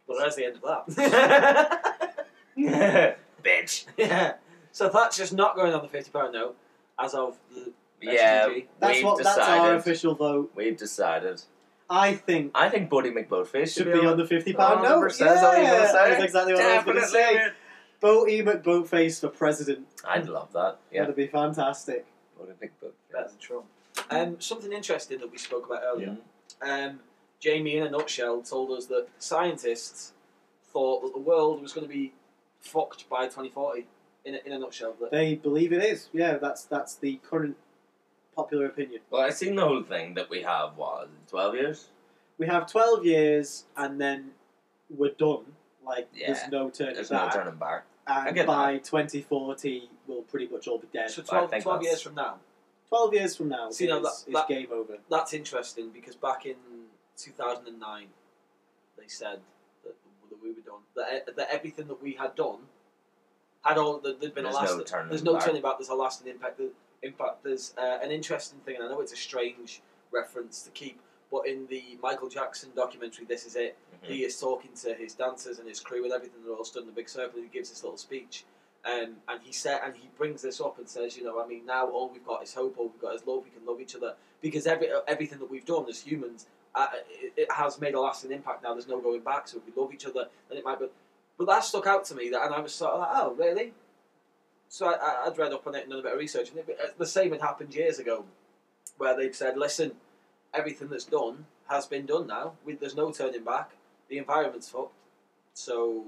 E: But that's the end of that.
D: Bitch.
E: yeah. So that's just not going on the fifty pound note. as of the
D: Yeah,
E: SGG.
F: That's
D: we've
F: what.
D: decided.
F: That's our official vote.
D: We've decided.
F: I think
D: I think Buddy McBoatface
F: should be on the fifty pound note.
D: 100%, is what you're gonna say?
F: that's exactly what I was going to say.
D: Definitely.
F: Boaty McBoatface for president.
D: I'd love that. Yeah.
F: That'd be fantastic.
D: Buddy
E: better
D: McBoatface.
E: than Trump. Um, something interesting that we spoke about earlier.
D: Mm.
E: Um, Jamie, in a nutshell, told us that scientists thought that the world was going to be fucked by 2040. In a, in a nutshell, that
F: They believe it is. Yeah, that's that's the current popular opinion.
D: Well, I seen the whole thing that we have. was twelve years?
F: We have twelve years, and then we're done. Like
D: Yeah,
F: there's no turning
D: There's no
F: back.
D: turning back. I
F: and
D: get
F: by 2040, we'll pretty much all be dead.
E: so
D: I
E: 12,
D: think
E: 12
D: that's-
E: years from now.
F: 12 years from now,
E: See,
F: is,
E: now that-
F: is
E: that-
F: game over.
E: That's interesting because back in 2009, they said that, that we were done. That, e- that everything that we had done had all. That there'd been
D: There's
E: a
D: no
E: lasting.
D: turning
E: there's no
D: back.
E: turning back. There's a lasting impact. The- In fact, there's uh, an interesting thing, and I know it's a strange reference to keep, but in the Michael Jackson documentary, This Is It,
D: Mhm.
E: he is talking to his dancers and his crew and everything. They're all stood in a big circle. And he gives this little speech, um, and he said, and he brings this up and says, you know, I mean, now all we've got is hope. All we've got is love. We can love each other because every everything that we've done as humans, uh, it, it has made a lasting impact. Now there's no going back. So if we love each other, then it might be. But that stuck out to me, that, and I was sort of like, oh, really? So I, I'd read up on it and done a bit of research, and it, the same had happened years ago, where they'd said, listen, everything that's done has been done now. We, there's no turning back. The environment's fucked. So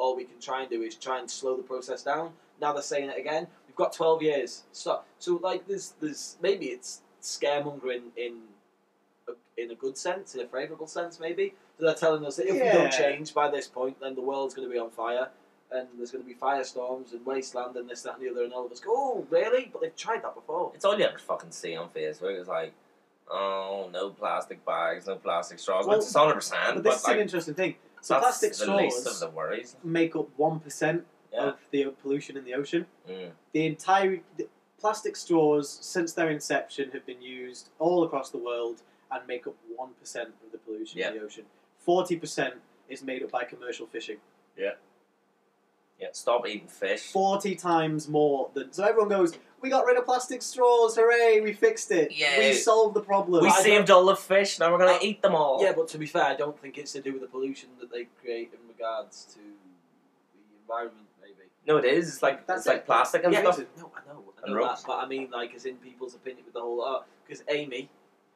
E: all we can try and do is try and slow the process down. Now they're saying it again. We've got 12 years. So, so like, there's, there's maybe it's scaremongering in a, in a good sense, in a favourable sense, maybe. So they're telling us that if we don't change by this point, then the world's going to be on fire. And there's going to be firestorms and wasteland and this, that, and the other. And all of us go, oh, really? But they've tried that before.
D: It's all you ever fucking see on Facebook. It's like, oh, no plastic bags, no plastic straws.
F: Well,
D: which is hundred percent.
F: But
D: But,
F: this is
D: like,
F: an interesting thing. So
D: that's
F: plastic
D: the least of
F: straws
D: the worries.
F: make up 1%
D: Yeah.
F: of the pollution in the ocean.
D: Mm.
F: The entire the plastic straws, since their inception, have been used all across the world and make up 1% of the pollution in the ocean. 40% is made up by commercial fishing.
D: Yeah. Yeah. Stop eating fish.
F: 40 times more than. So everyone goes, We got rid of plastic straws, hooray, we fixed it.
D: Yeah.
F: We solved the problem.
D: We
E: I
D: saved all the fish. Now we're gonna
E: Uh,
D: eat them all.
E: Yeah, but to be fair, I don't think it's to do with the pollution that they create in regards to the environment, maybe.
D: No, it is. It's like
F: That's
D: it's like plastic and
E: yeah,
D: stuff.
E: no, I know, I
D: And
E: know that,
D: ropes.
E: but I mean, like, as in people's opinion with the whole art. because Amy,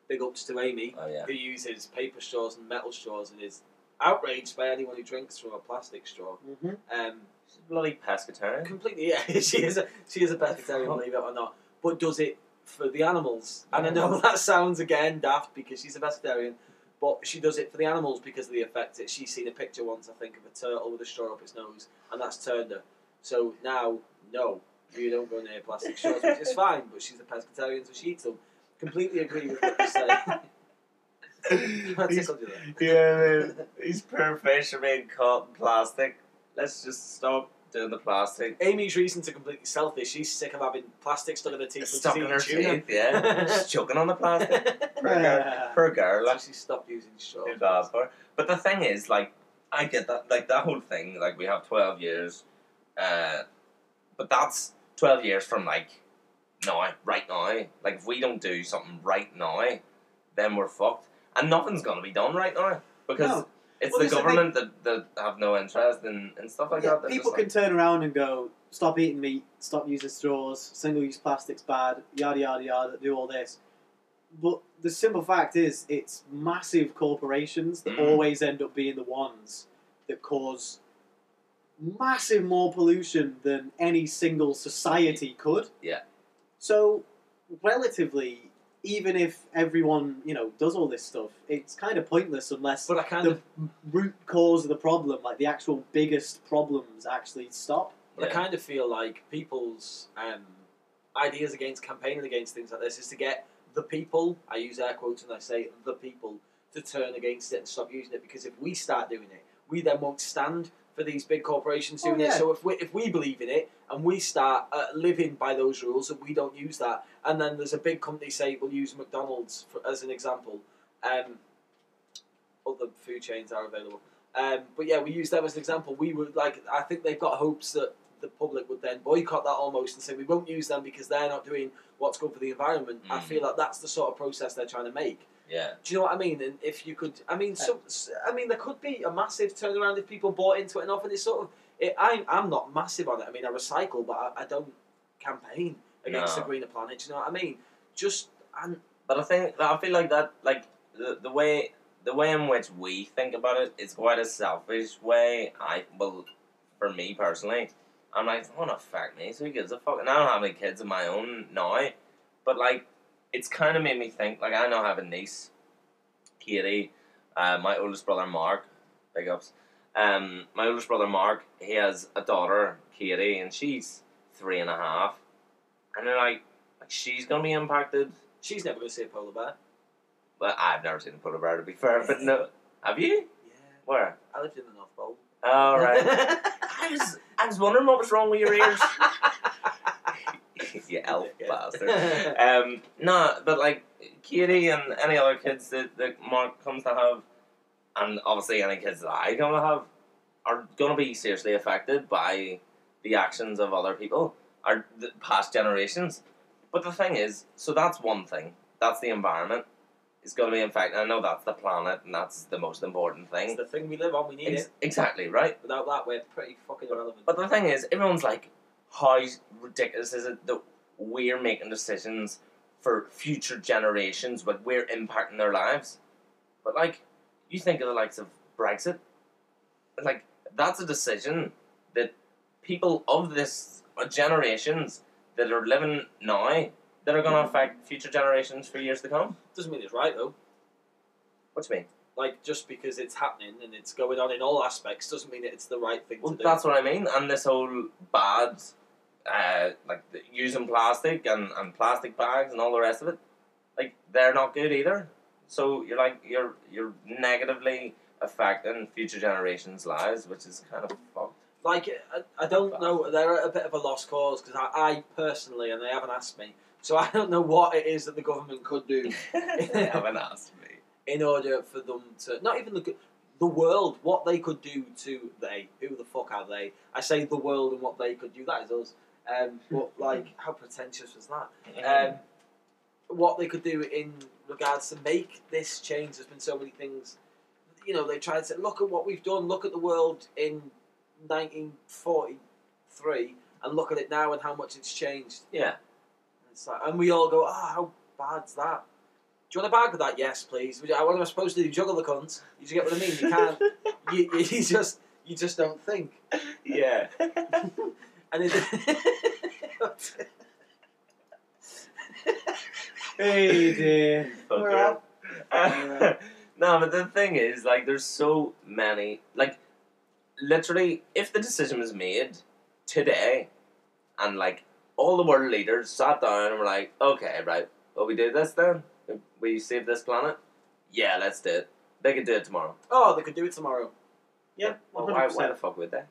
E: big ups to Amy,
D: Oh yeah.
E: who uses paper straws and metal straws and is outraged by anyone who drinks from a plastic straw.
F: Mhm.
E: Um,
D: She's a bloody pescatarian.
E: completely, yeah, she is a she is a pescatarian, believe it or not, but does it for the animals. And I know that sounds again daft because she's a pescatarian, but she does it for the animals because of the effect. It she's seen a picture once, I think, of a turtle with a straw up its nose, and that's turned her. So now, no, you don't go near plastic straws, which is fine. But she's a pescatarian, so she eats them. Completely agree with what you say.
D: He's-
E: tickled you there.
D: yeah, man. These poor fish are being caught in plastic. Let's just stop doing the plastic.
E: Amy's reason to completely selfish. She's sick of having plastic stuck in her teeth.
D: Stuck in
E: eating
D: her
E: tuna.
D: teeth, yeah. Just choking on the plastic. Poor girl.
F: Yeah.
D: Poor girl.
E: So she stopped using straw.
D: Too bad for. But the thing is, like, I get that, like, that whole thing, like, we have 12 years, uh, but that's 12 years from, like, now, right now. Like, if we don't do something right now, then we're fucked. And nothing's going to be done right now. Because
F: No.
D: It's
F: Well,
D: the
F: this is the
D: government that, that have no interest in, in stuff like
F: Yeah,
D: that.
F: People can
D: like,
F: turn around and go, stop eating meat, stop using straws, single use plastic's bad, yada yada yada, do all this. But the simple fact is, it's massive corporations that
D: Mhm.
F: always end up being the ones that cause massive more pollution than any single society could.
D: Yeah.
F: So, relatively, even if everyone, you know, does all this stuff, it's kind of pointless unless
E: But I kind
F: the
E: of,
F: root cause of the problem, like the actual biggest problems, actually stop.
E: but I kind of feel like people's um, ideas against campaigning against things like this is to get the people. I use air quotes and I say the people to turn against it and stop using it because if we start doing it, we then won't stand for these big corporations
F: Oh,
E: doing
F: yeah.
E: it. So if we if we believe in it and we start uh, living by those rules and we don't use that, and then there's a big company say we'll use McDonald's for, as an example. Um, other food chains are available. Um, but yeah, we use them as an example. We would like. I think they've got hopes that the public would then boycott that almost and say we won't use them because they're not doing what's good for the environment. I
D: Mm.
E: feel like that's the sort of process they're trying to make.
D: Yeah.
E: Do you know what I mean? And if you could, I mean, so, I mean, there could be a massive turnaround if people bought into it enough. And it's sort of, it, I'm, I'm not massive on it. I mean, I recycle, but I, I don't campaign against
D: No.
E: a greener planet. Do you know what I mean? Just and
D: But I think I feel like that, like the the way the way in which we think about it is quite a selfish way. I well, for me personally, I'm like, oh, not affect me. So who gives a fuck? And I don't have any kids of my own now, but like, it's kind of made me think. Like I now have a niece, Katie, uh, my oldest brother Mark, big ups. Um, my oldest brother Mark, he has a daughter, Katie, and she's three and a half, and they're like, like she's gonna be impacted.
E: she's never going to see a polar bear.
D: Well, I've never seen a polar bear to be fair, but no. Have you?
E: Yeah,
D: Where?
E: I lived in the North Pole.
D: All right. I was I was wondering what was wrong with your ears. you elf bastard. Um, no, but like Katie and any other kids that, that Mark comes to have, and obviously any kids that I come to have, are going to be seriously affected by the actions of other people, or the past generations. But the thing is, so that's one thing. That's the environment. It's going to be infected. I know that's the planet, and that's the most important
E: it's
D: thing.
E: the thing we live on. We need
D: Ex-
E: it.
D: exactly right.
E: Without that, we're pretty fucking irrelevant.
D: But the thing is, everyone's like, how ridiculous is it that we're making decisions for future generations, but we're impacting their lives? But like, you think of the likes of Brexit, like that's a decision that people of this uh, generations that are living now that are going to affect future generations for years to come.
E: Doesn't mean it's right though.
D: What do you mean?
E: Like just because it's happening and it's going on in all aspects doesn't mean that it's the right thing
D: Well,
E: to do.
D: that's what I mean. And this whole bad, uh, like using plastic and, and plastic bags and all the rest of it, like they're not good either. So you're like you're you're negatively affecting future generations' lives, which is kind of fucked.
E: like I, I don't know. They're a bit of a lost cause because I, I personally, and they haven't asked me, so I don't know what it is that the government could do
D: they haven't asked me.
E: in order for them to not even the the world what they could do to they who the fuck are they? I say the world and what they could do. That is us. Um, but like, how pretentious was that? um, what they could do in regards to make this change. There's been so many things. You know, they tried to say, look at what we've done. Look at the world in 1943, and look at it now and how much it's changed.
D: yeah.
E: And, it's like, and we all go, oh, how bad's that? Do you want a bag of that? Yes, please. What am I supposed to do? Juggle the cunt? You get what I mean? You can't. you, you just you just don't think.
D: Yeah.
E: And it,
F: Hey dear.
G: We're
D: Fucker.
G: up.
D: no, but the thing is, like, there's so many. Like, literally, if the decision was made today, and like all the world leaders sat down and were like, "Okay, right, well, we do this then. We save this planet. Yeah, let's do it. They could do it tomorrow.
E: oh, they could do it tomorrow.
F: Yeah,
D: Well,
F: 100%.
D: why, why the fuck would they?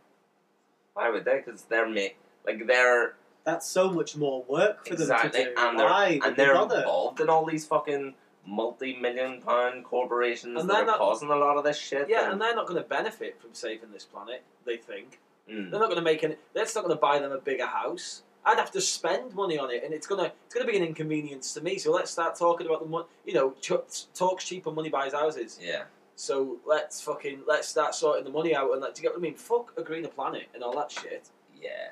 D: Why would they? Because they're ma- like they're
F: That's so much more work for
D: exactly,
F: them to do.
D: and they're
F: Why?
D: and
F: they
D: they're
F: bother?
D: involved in all these fucking multi-million pound corporations
E: And
D: that
E: they're not-
D: causing a lot of this shit.
E: Yeah, and they're not going to benefit from saving this planet. They think
D: Mm.
E: they're not going to make any. That's not going to buy them a bigger house. I'd have to spend money on it, and it's gonna it's gonna be an inconvenience to me. So let's start talking about the money. You know, ch- talks cheap and money buys houses.
D: yeah.
E: So let's fucking let's start sorting the money out and like, Do you get what I mean? Fuck a greener planet and all that shit.
D: Yeah.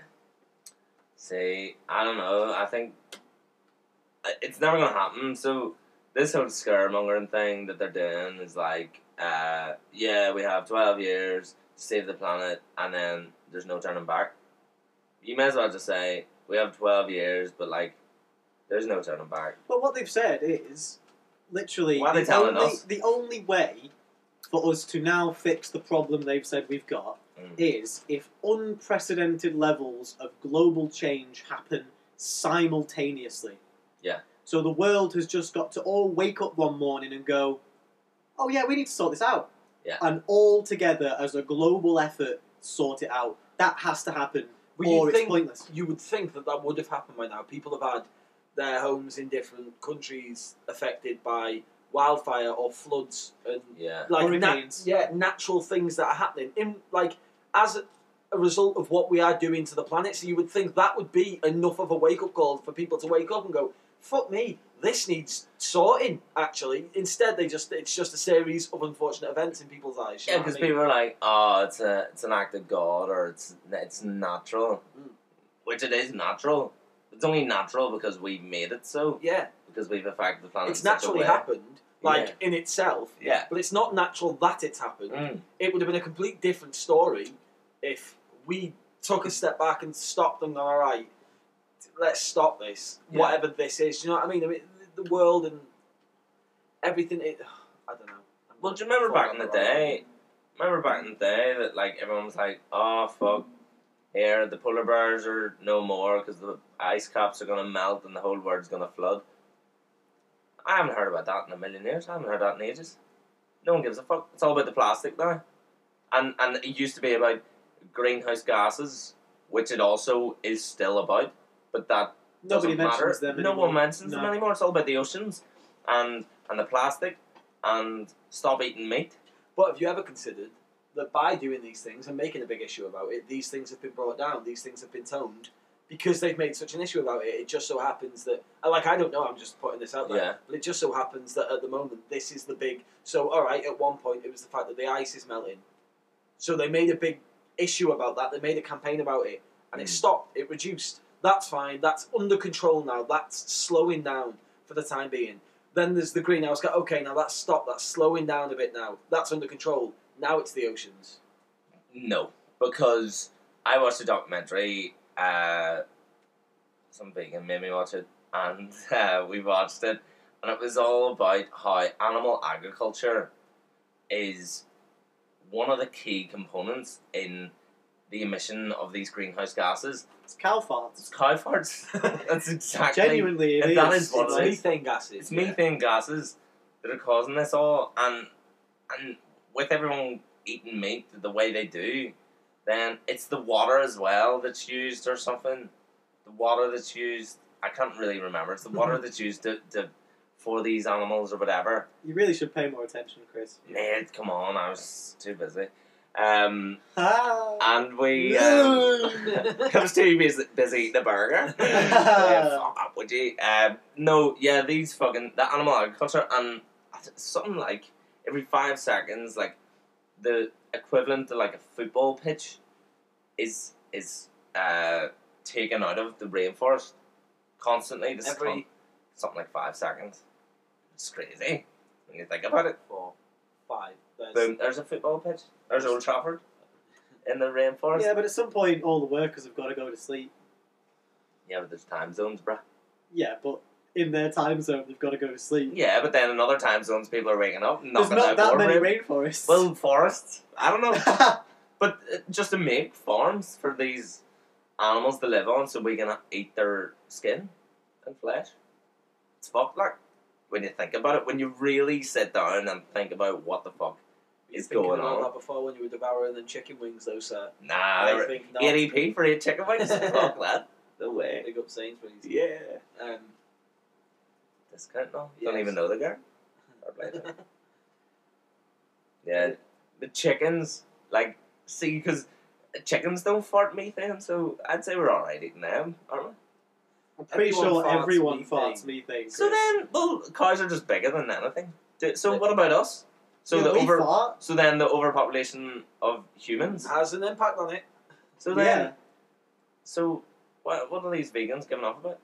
D: See, I don't know. I think uh, it's never gonna happen. So this whole scaremongering thing that they're doing is like, uh, yeah, we have twelve years to save the planet, and then there's no turning back. You may as well just say we have twelve years, but like, there's no turning back.
F: But what they've said is literally
D: Why are they
F: the
D: telling
F: only,
D: us?
F: the only way for us to now fix the problem they've said we've got
D: Mm.
F: is if unprecedented levels of global change happen simultaneously.
D: Yeah.
F: So the world has just got to all wake up one morning and go, "Oh yeah, we need to sort this out."
D: Yeah.
F: And all together as a global effort sort it out. That has to happen,
E: But
F: or
E: you
F: it's
E: think
F: pointless.
E: you would think that that would have happened by now. People have had their homes in different countries affected by wildfire or floods and
D: Yeah.
E: like nat-
F: Hurricanes.
E: yeah, natural things that are happening. In like as a result of what we are doing to the planet. So you would think that would be enough of a wake up call for people to wake up and go, "Fuck me, this needs sorting." Actually, instead they just it's just a series of unfortunate events in people's eyes.
D: Yeah, because
E: I mean?
D: people are like, oh, it's a it's an act of God or it's it's natural,
E: Mm.
D: which it is natural. It's only natural because we made it so
E: yeah,
D: because we've affected the planet.
E: it's
D: in such a
E: naturally happened, like in itself.
D: Yeah.
E: But it's not natural that it's happened.
D: Mm.
E: It would have been a complete different story if we took a step back and stopped and gone, all right, let's stop this,
D: Yeah.
E: whatever this is. You know what I mean? I mean, the world and everything. It, I don't know.
D: Well, do you remember back in the day? Remember back in the day that like everyone was like, "Oh fuck, here the polar bears are no more because the ice caps are gonna melt and the whole world's gonna flood." I haven't heard about that in a million years. I haven't heard that in ages. No one gives a fuck. It's all about the plastic now, and and it used to be about greenhouse gases, which it also is still about, but that
F: Nobody
D: doesn't
F: mentions
D: matter.
F: them
D: No
F: anymore.
D: one mentions them anymore. It's all about the oceans and and the plastic and stop eating meat.
E: But have you ever considered that by doing these things and making a big issue about it, these things have been brought down, these things have been toned because they've made such an issue about it? It just so happens that, like, I don't know, I'm just putting this out there,
D: Yeah.
E: but it just so happens that at the moment, this is the big. So, all right, at one point, it was the fact that the ice is melting. So they made a big issue about that, they made a campaign about it, and it
D: Mm.
E: stopped, it reduced. That's fine, that's under control now, that's slowing down for the time being. Then there's the greenhouse gas. Okay, now that's stopped. That's slowing down a bit now. That's under control. Now it's the oceans.
D: No, because I watched a documentary. Uh, some vegan made me watch it, and uh, we watched it, and it was all about how animal agriculture is one of the key components in the emission of these greenhouse gases.
F: It's cow farts.
D: It's cow farts. That's exactly.
F: Genuinely, it is.
D: that is what
E: it's
D: it is.
E: methane gases.
D: It's methane gases that are causing this all, and and with everyone eating meat the way they do, then it's the water as well that's used or something. The water that's used, I can't really remember. It's the water that's used to, to for these animals or whatever.
F: You really should pay more attention, Chris.
D: Ned, come on, I was too busy. Um,
F: Ah.
D: and we. Um, I was too busy, busy eating a burger. yeah, fuck up, would you? Um, no, yeah, these fucking the animal agriculture and something like every five seconds, like the equivalent to like a football pitch, is is uh, taken out of the rainforest constantly. This
E: Every
D: con- something like five seconds. It's crazy when you think about it.
E: four, five. There's,
D: Boom, there's a football pitch. There's Old Trafford in the rainforest.
F: yeah, but at some point, all the workers have got to go to sleep.
D: Yeah, but there's time zones, bruh.
F: Yeah, but in their time zone, they've got to go to sleep.
D: Yeah, but then in other time zones, people are waking up,
F: There's not that
D: more
F: many
D: rain.
F: rainforests.
D: Well, forests. I don't know, but uh, just to make farms for these animals to live on, so we can eat their skin and flesh. It's fucked, like when you think about it. When you really sit down and think about what the fuck
E: you
D: is
E: thinking
D: going
E: about
D: on.
E: that before when you were devouring them chicken wings, though, sir.
D: Nah, they
E: I
D: were
E: think not.
D: eighty p for eight chicken wings. fuck that. No way.
E: Big up Sainsbury's.
D: Yeah.
E: Um,
D: Discount no. Don't even know the girl. Fair play to. Yeah, the chickens, like, see, because chickens don't fart methane, so I'd say we're alright eating them, aren't we?
F: I'm pretty
E: Everyone
F: sure
E: farts
F: everyone
E: methane.
F: farts methane.
D: So then, well, cows are just bigger than anything. Do- So what about us? So
F: yeah,
D: the over,
F: fart.
D: so then the overpopulation of humans.
E: has an impact on it.
D: So then,
F: Yeah.
D: so what? What are these vegans giving off about?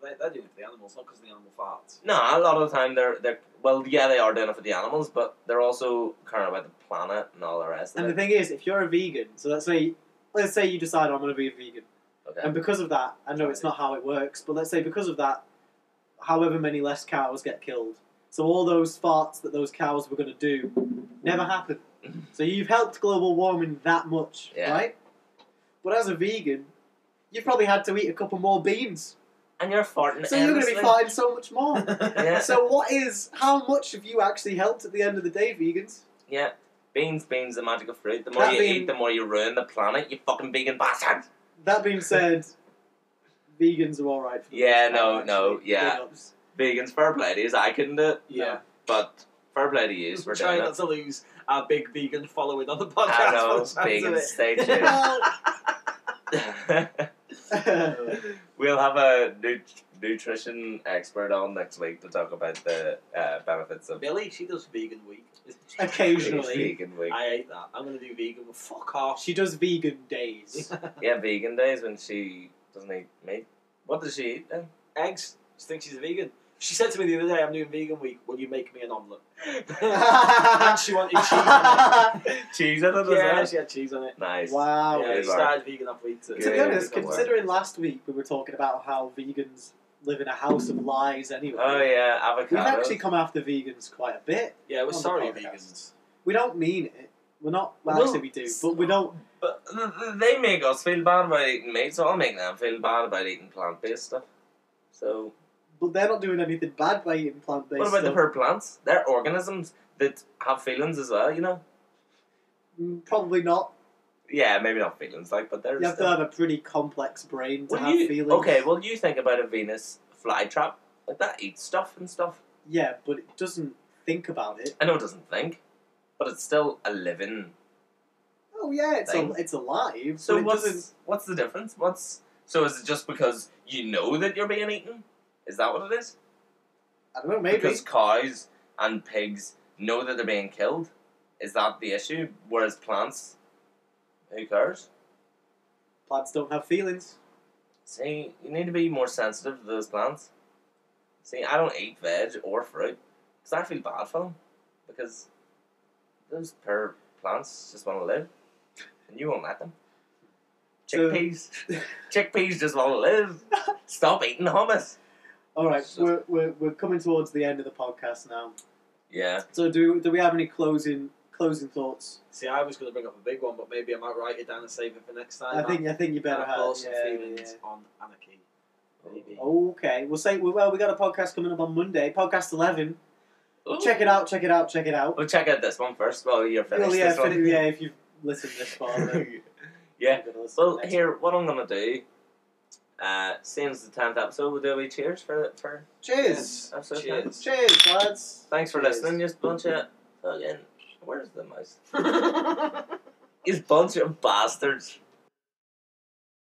E: But they, they're doing it for the animals, not because the animal farts.
D: No, a lot of the time they're they're well, yeah, they are doing it for the animals, but they're also caring about the planet and all the rest of
F: And the
D: it.
F: thing is, if you're a vegan, so let's say, let's say you decide I'm going to be a vegan,
D: Okay.
F: and because of that, I know it's not how it works, but let's say because of that, however many less cows get killed, so all those farts that those cows were going to do never happen. So you've helped global warming that much,
D: Yeah.
F: right? But as a vegan, you've probably had to eat a couple more beans,
D: And you're farting.
F: so you're going to be
D: endlessly.
F: farting so much more.
D: Yeah.
F: so what is how much have you actually helped at the end of the day, vegans?
D: Yeah. Beans, beans, the magic of fruit. The more
F: That
D: you
F: being-
D: eat, the more you ruin the planet. You fucking vegan bastard.
F: That being said, vegans are all right. For
D: Yeah, no, no, yeah.
F: Big.
D: Vegans, fair play to yous. I couldn't do it.
E: yeah.
D: But fair play to you
E: We're trying not to lose our big vegan following on the podcast.
D: I know,
E: by the sounds
D: vegan
E: of it.
D: stay tuned. we'll have a nu- nutrition expert on next week to talk about the uh, benefits of
E: Billy, she does vegan week.
F: Occasionally.
D: vegan week.
E: I hate that. I'm gonna do vegan. Well, fuck off.
F: She does vegan days.
D: Yeah, vegan days when she doesn't eat meat. What does she eat then?
E: Eggs. She thinks she's a vegan. She said to me the other day, "I'm doing vegan week. Will you make me an omelette?" and she wanted cheese on it.
D: Cheese on it
E: Yeah, she had cheese on it.
D: Nice.
F: wow.
E: yeah,
D: good
E: she started vegan that week. To,
F: To be
D: yeah,
F: honest,
D: good work.
F: considering last week we were talking about how vegans live in a house of lies anyway.
D: Oh yeah, avocado.
F: We've actually come after vegans quite a bit.
E: yeah, we're
F: on the
E: sorry,
F: podcast.
E: vegans.
F: We don't mean it. We're not. Well,
D: Well,
F: actually, we do, but we don't.
D: But th- th- they make us feel bad about eating meat, so I'll make them feel bad about eating plant-based stuff. So
F: But they're not doing anything bad by eating plant-based.
D: what about the poor plants? They're organisms that have feelings as well, you know.
F: Mm, Probably not.
D: Yeah, maybe not feelings like, but they're.
F: You have to have a pretty complex brain to
D: Well,
F: have
D: you,
F: feelings.
D: Okay, well you think about a Venus flytrap like that eats stuff and stuff.
F: Yeah, but it doesn't think about it.
D: I know it doesn't think, but it's still a living.
F: Oh yeah, it's
D: Thing.
F: a, it's alive.
D: So
F: it
D: what's
F: doesn't.
D: what's the difference? What's so is it just because you know that you're being eaten? Is that what it is?
F: I don't know. Maybe
D: Because cows and pigs know that they're being killed. Is that the issue? Whereas plants, who cares?
F: plants don't have feelings.
D: See, you need to be more sensitive to those plants. See, I don't eat veg or fruit because I feel bad for them because those poor plants just want to live, and you won't let them. Chickpeas, chickpeas just want to live. Stop eating hummus.
F: All right,
D: So-
F: we're, we're we're coming towards the end of the podcast now.
D: Yeah,
F: So do do we have any closing closing thoughts?
E: See, I was going to bring up a big one, but maybe I might write it down and save it for next time.
F: I think I think you better
E: I've
F: have.
E: some
F: yeah,
E: feelings
F: yeah.
E: on anarchy. Maybe.
F: Okay, we'll say well we got a podcast coming up on Monday, podcast eleven.
D: Ooh.
F: Check it out, check it out, check it out.
D: We'll check out this one first. Well, you're finished.
F: Well, yeah,
D: this one.
F: fin- yeah. If you've listened this far, then
D: yeah.
F: you're listen
D: Well, here, what I'm gonna do, uh, since the tenth episode, we'll do a wee cheers for for
F: Cheers,
D: episode
E: Cheers.
D: 10.
F: cheers, lads.
D: Thanks for
F: Cheers.
D: listening, you bunch of fucking. Where's the mouse? You bunch of bastards.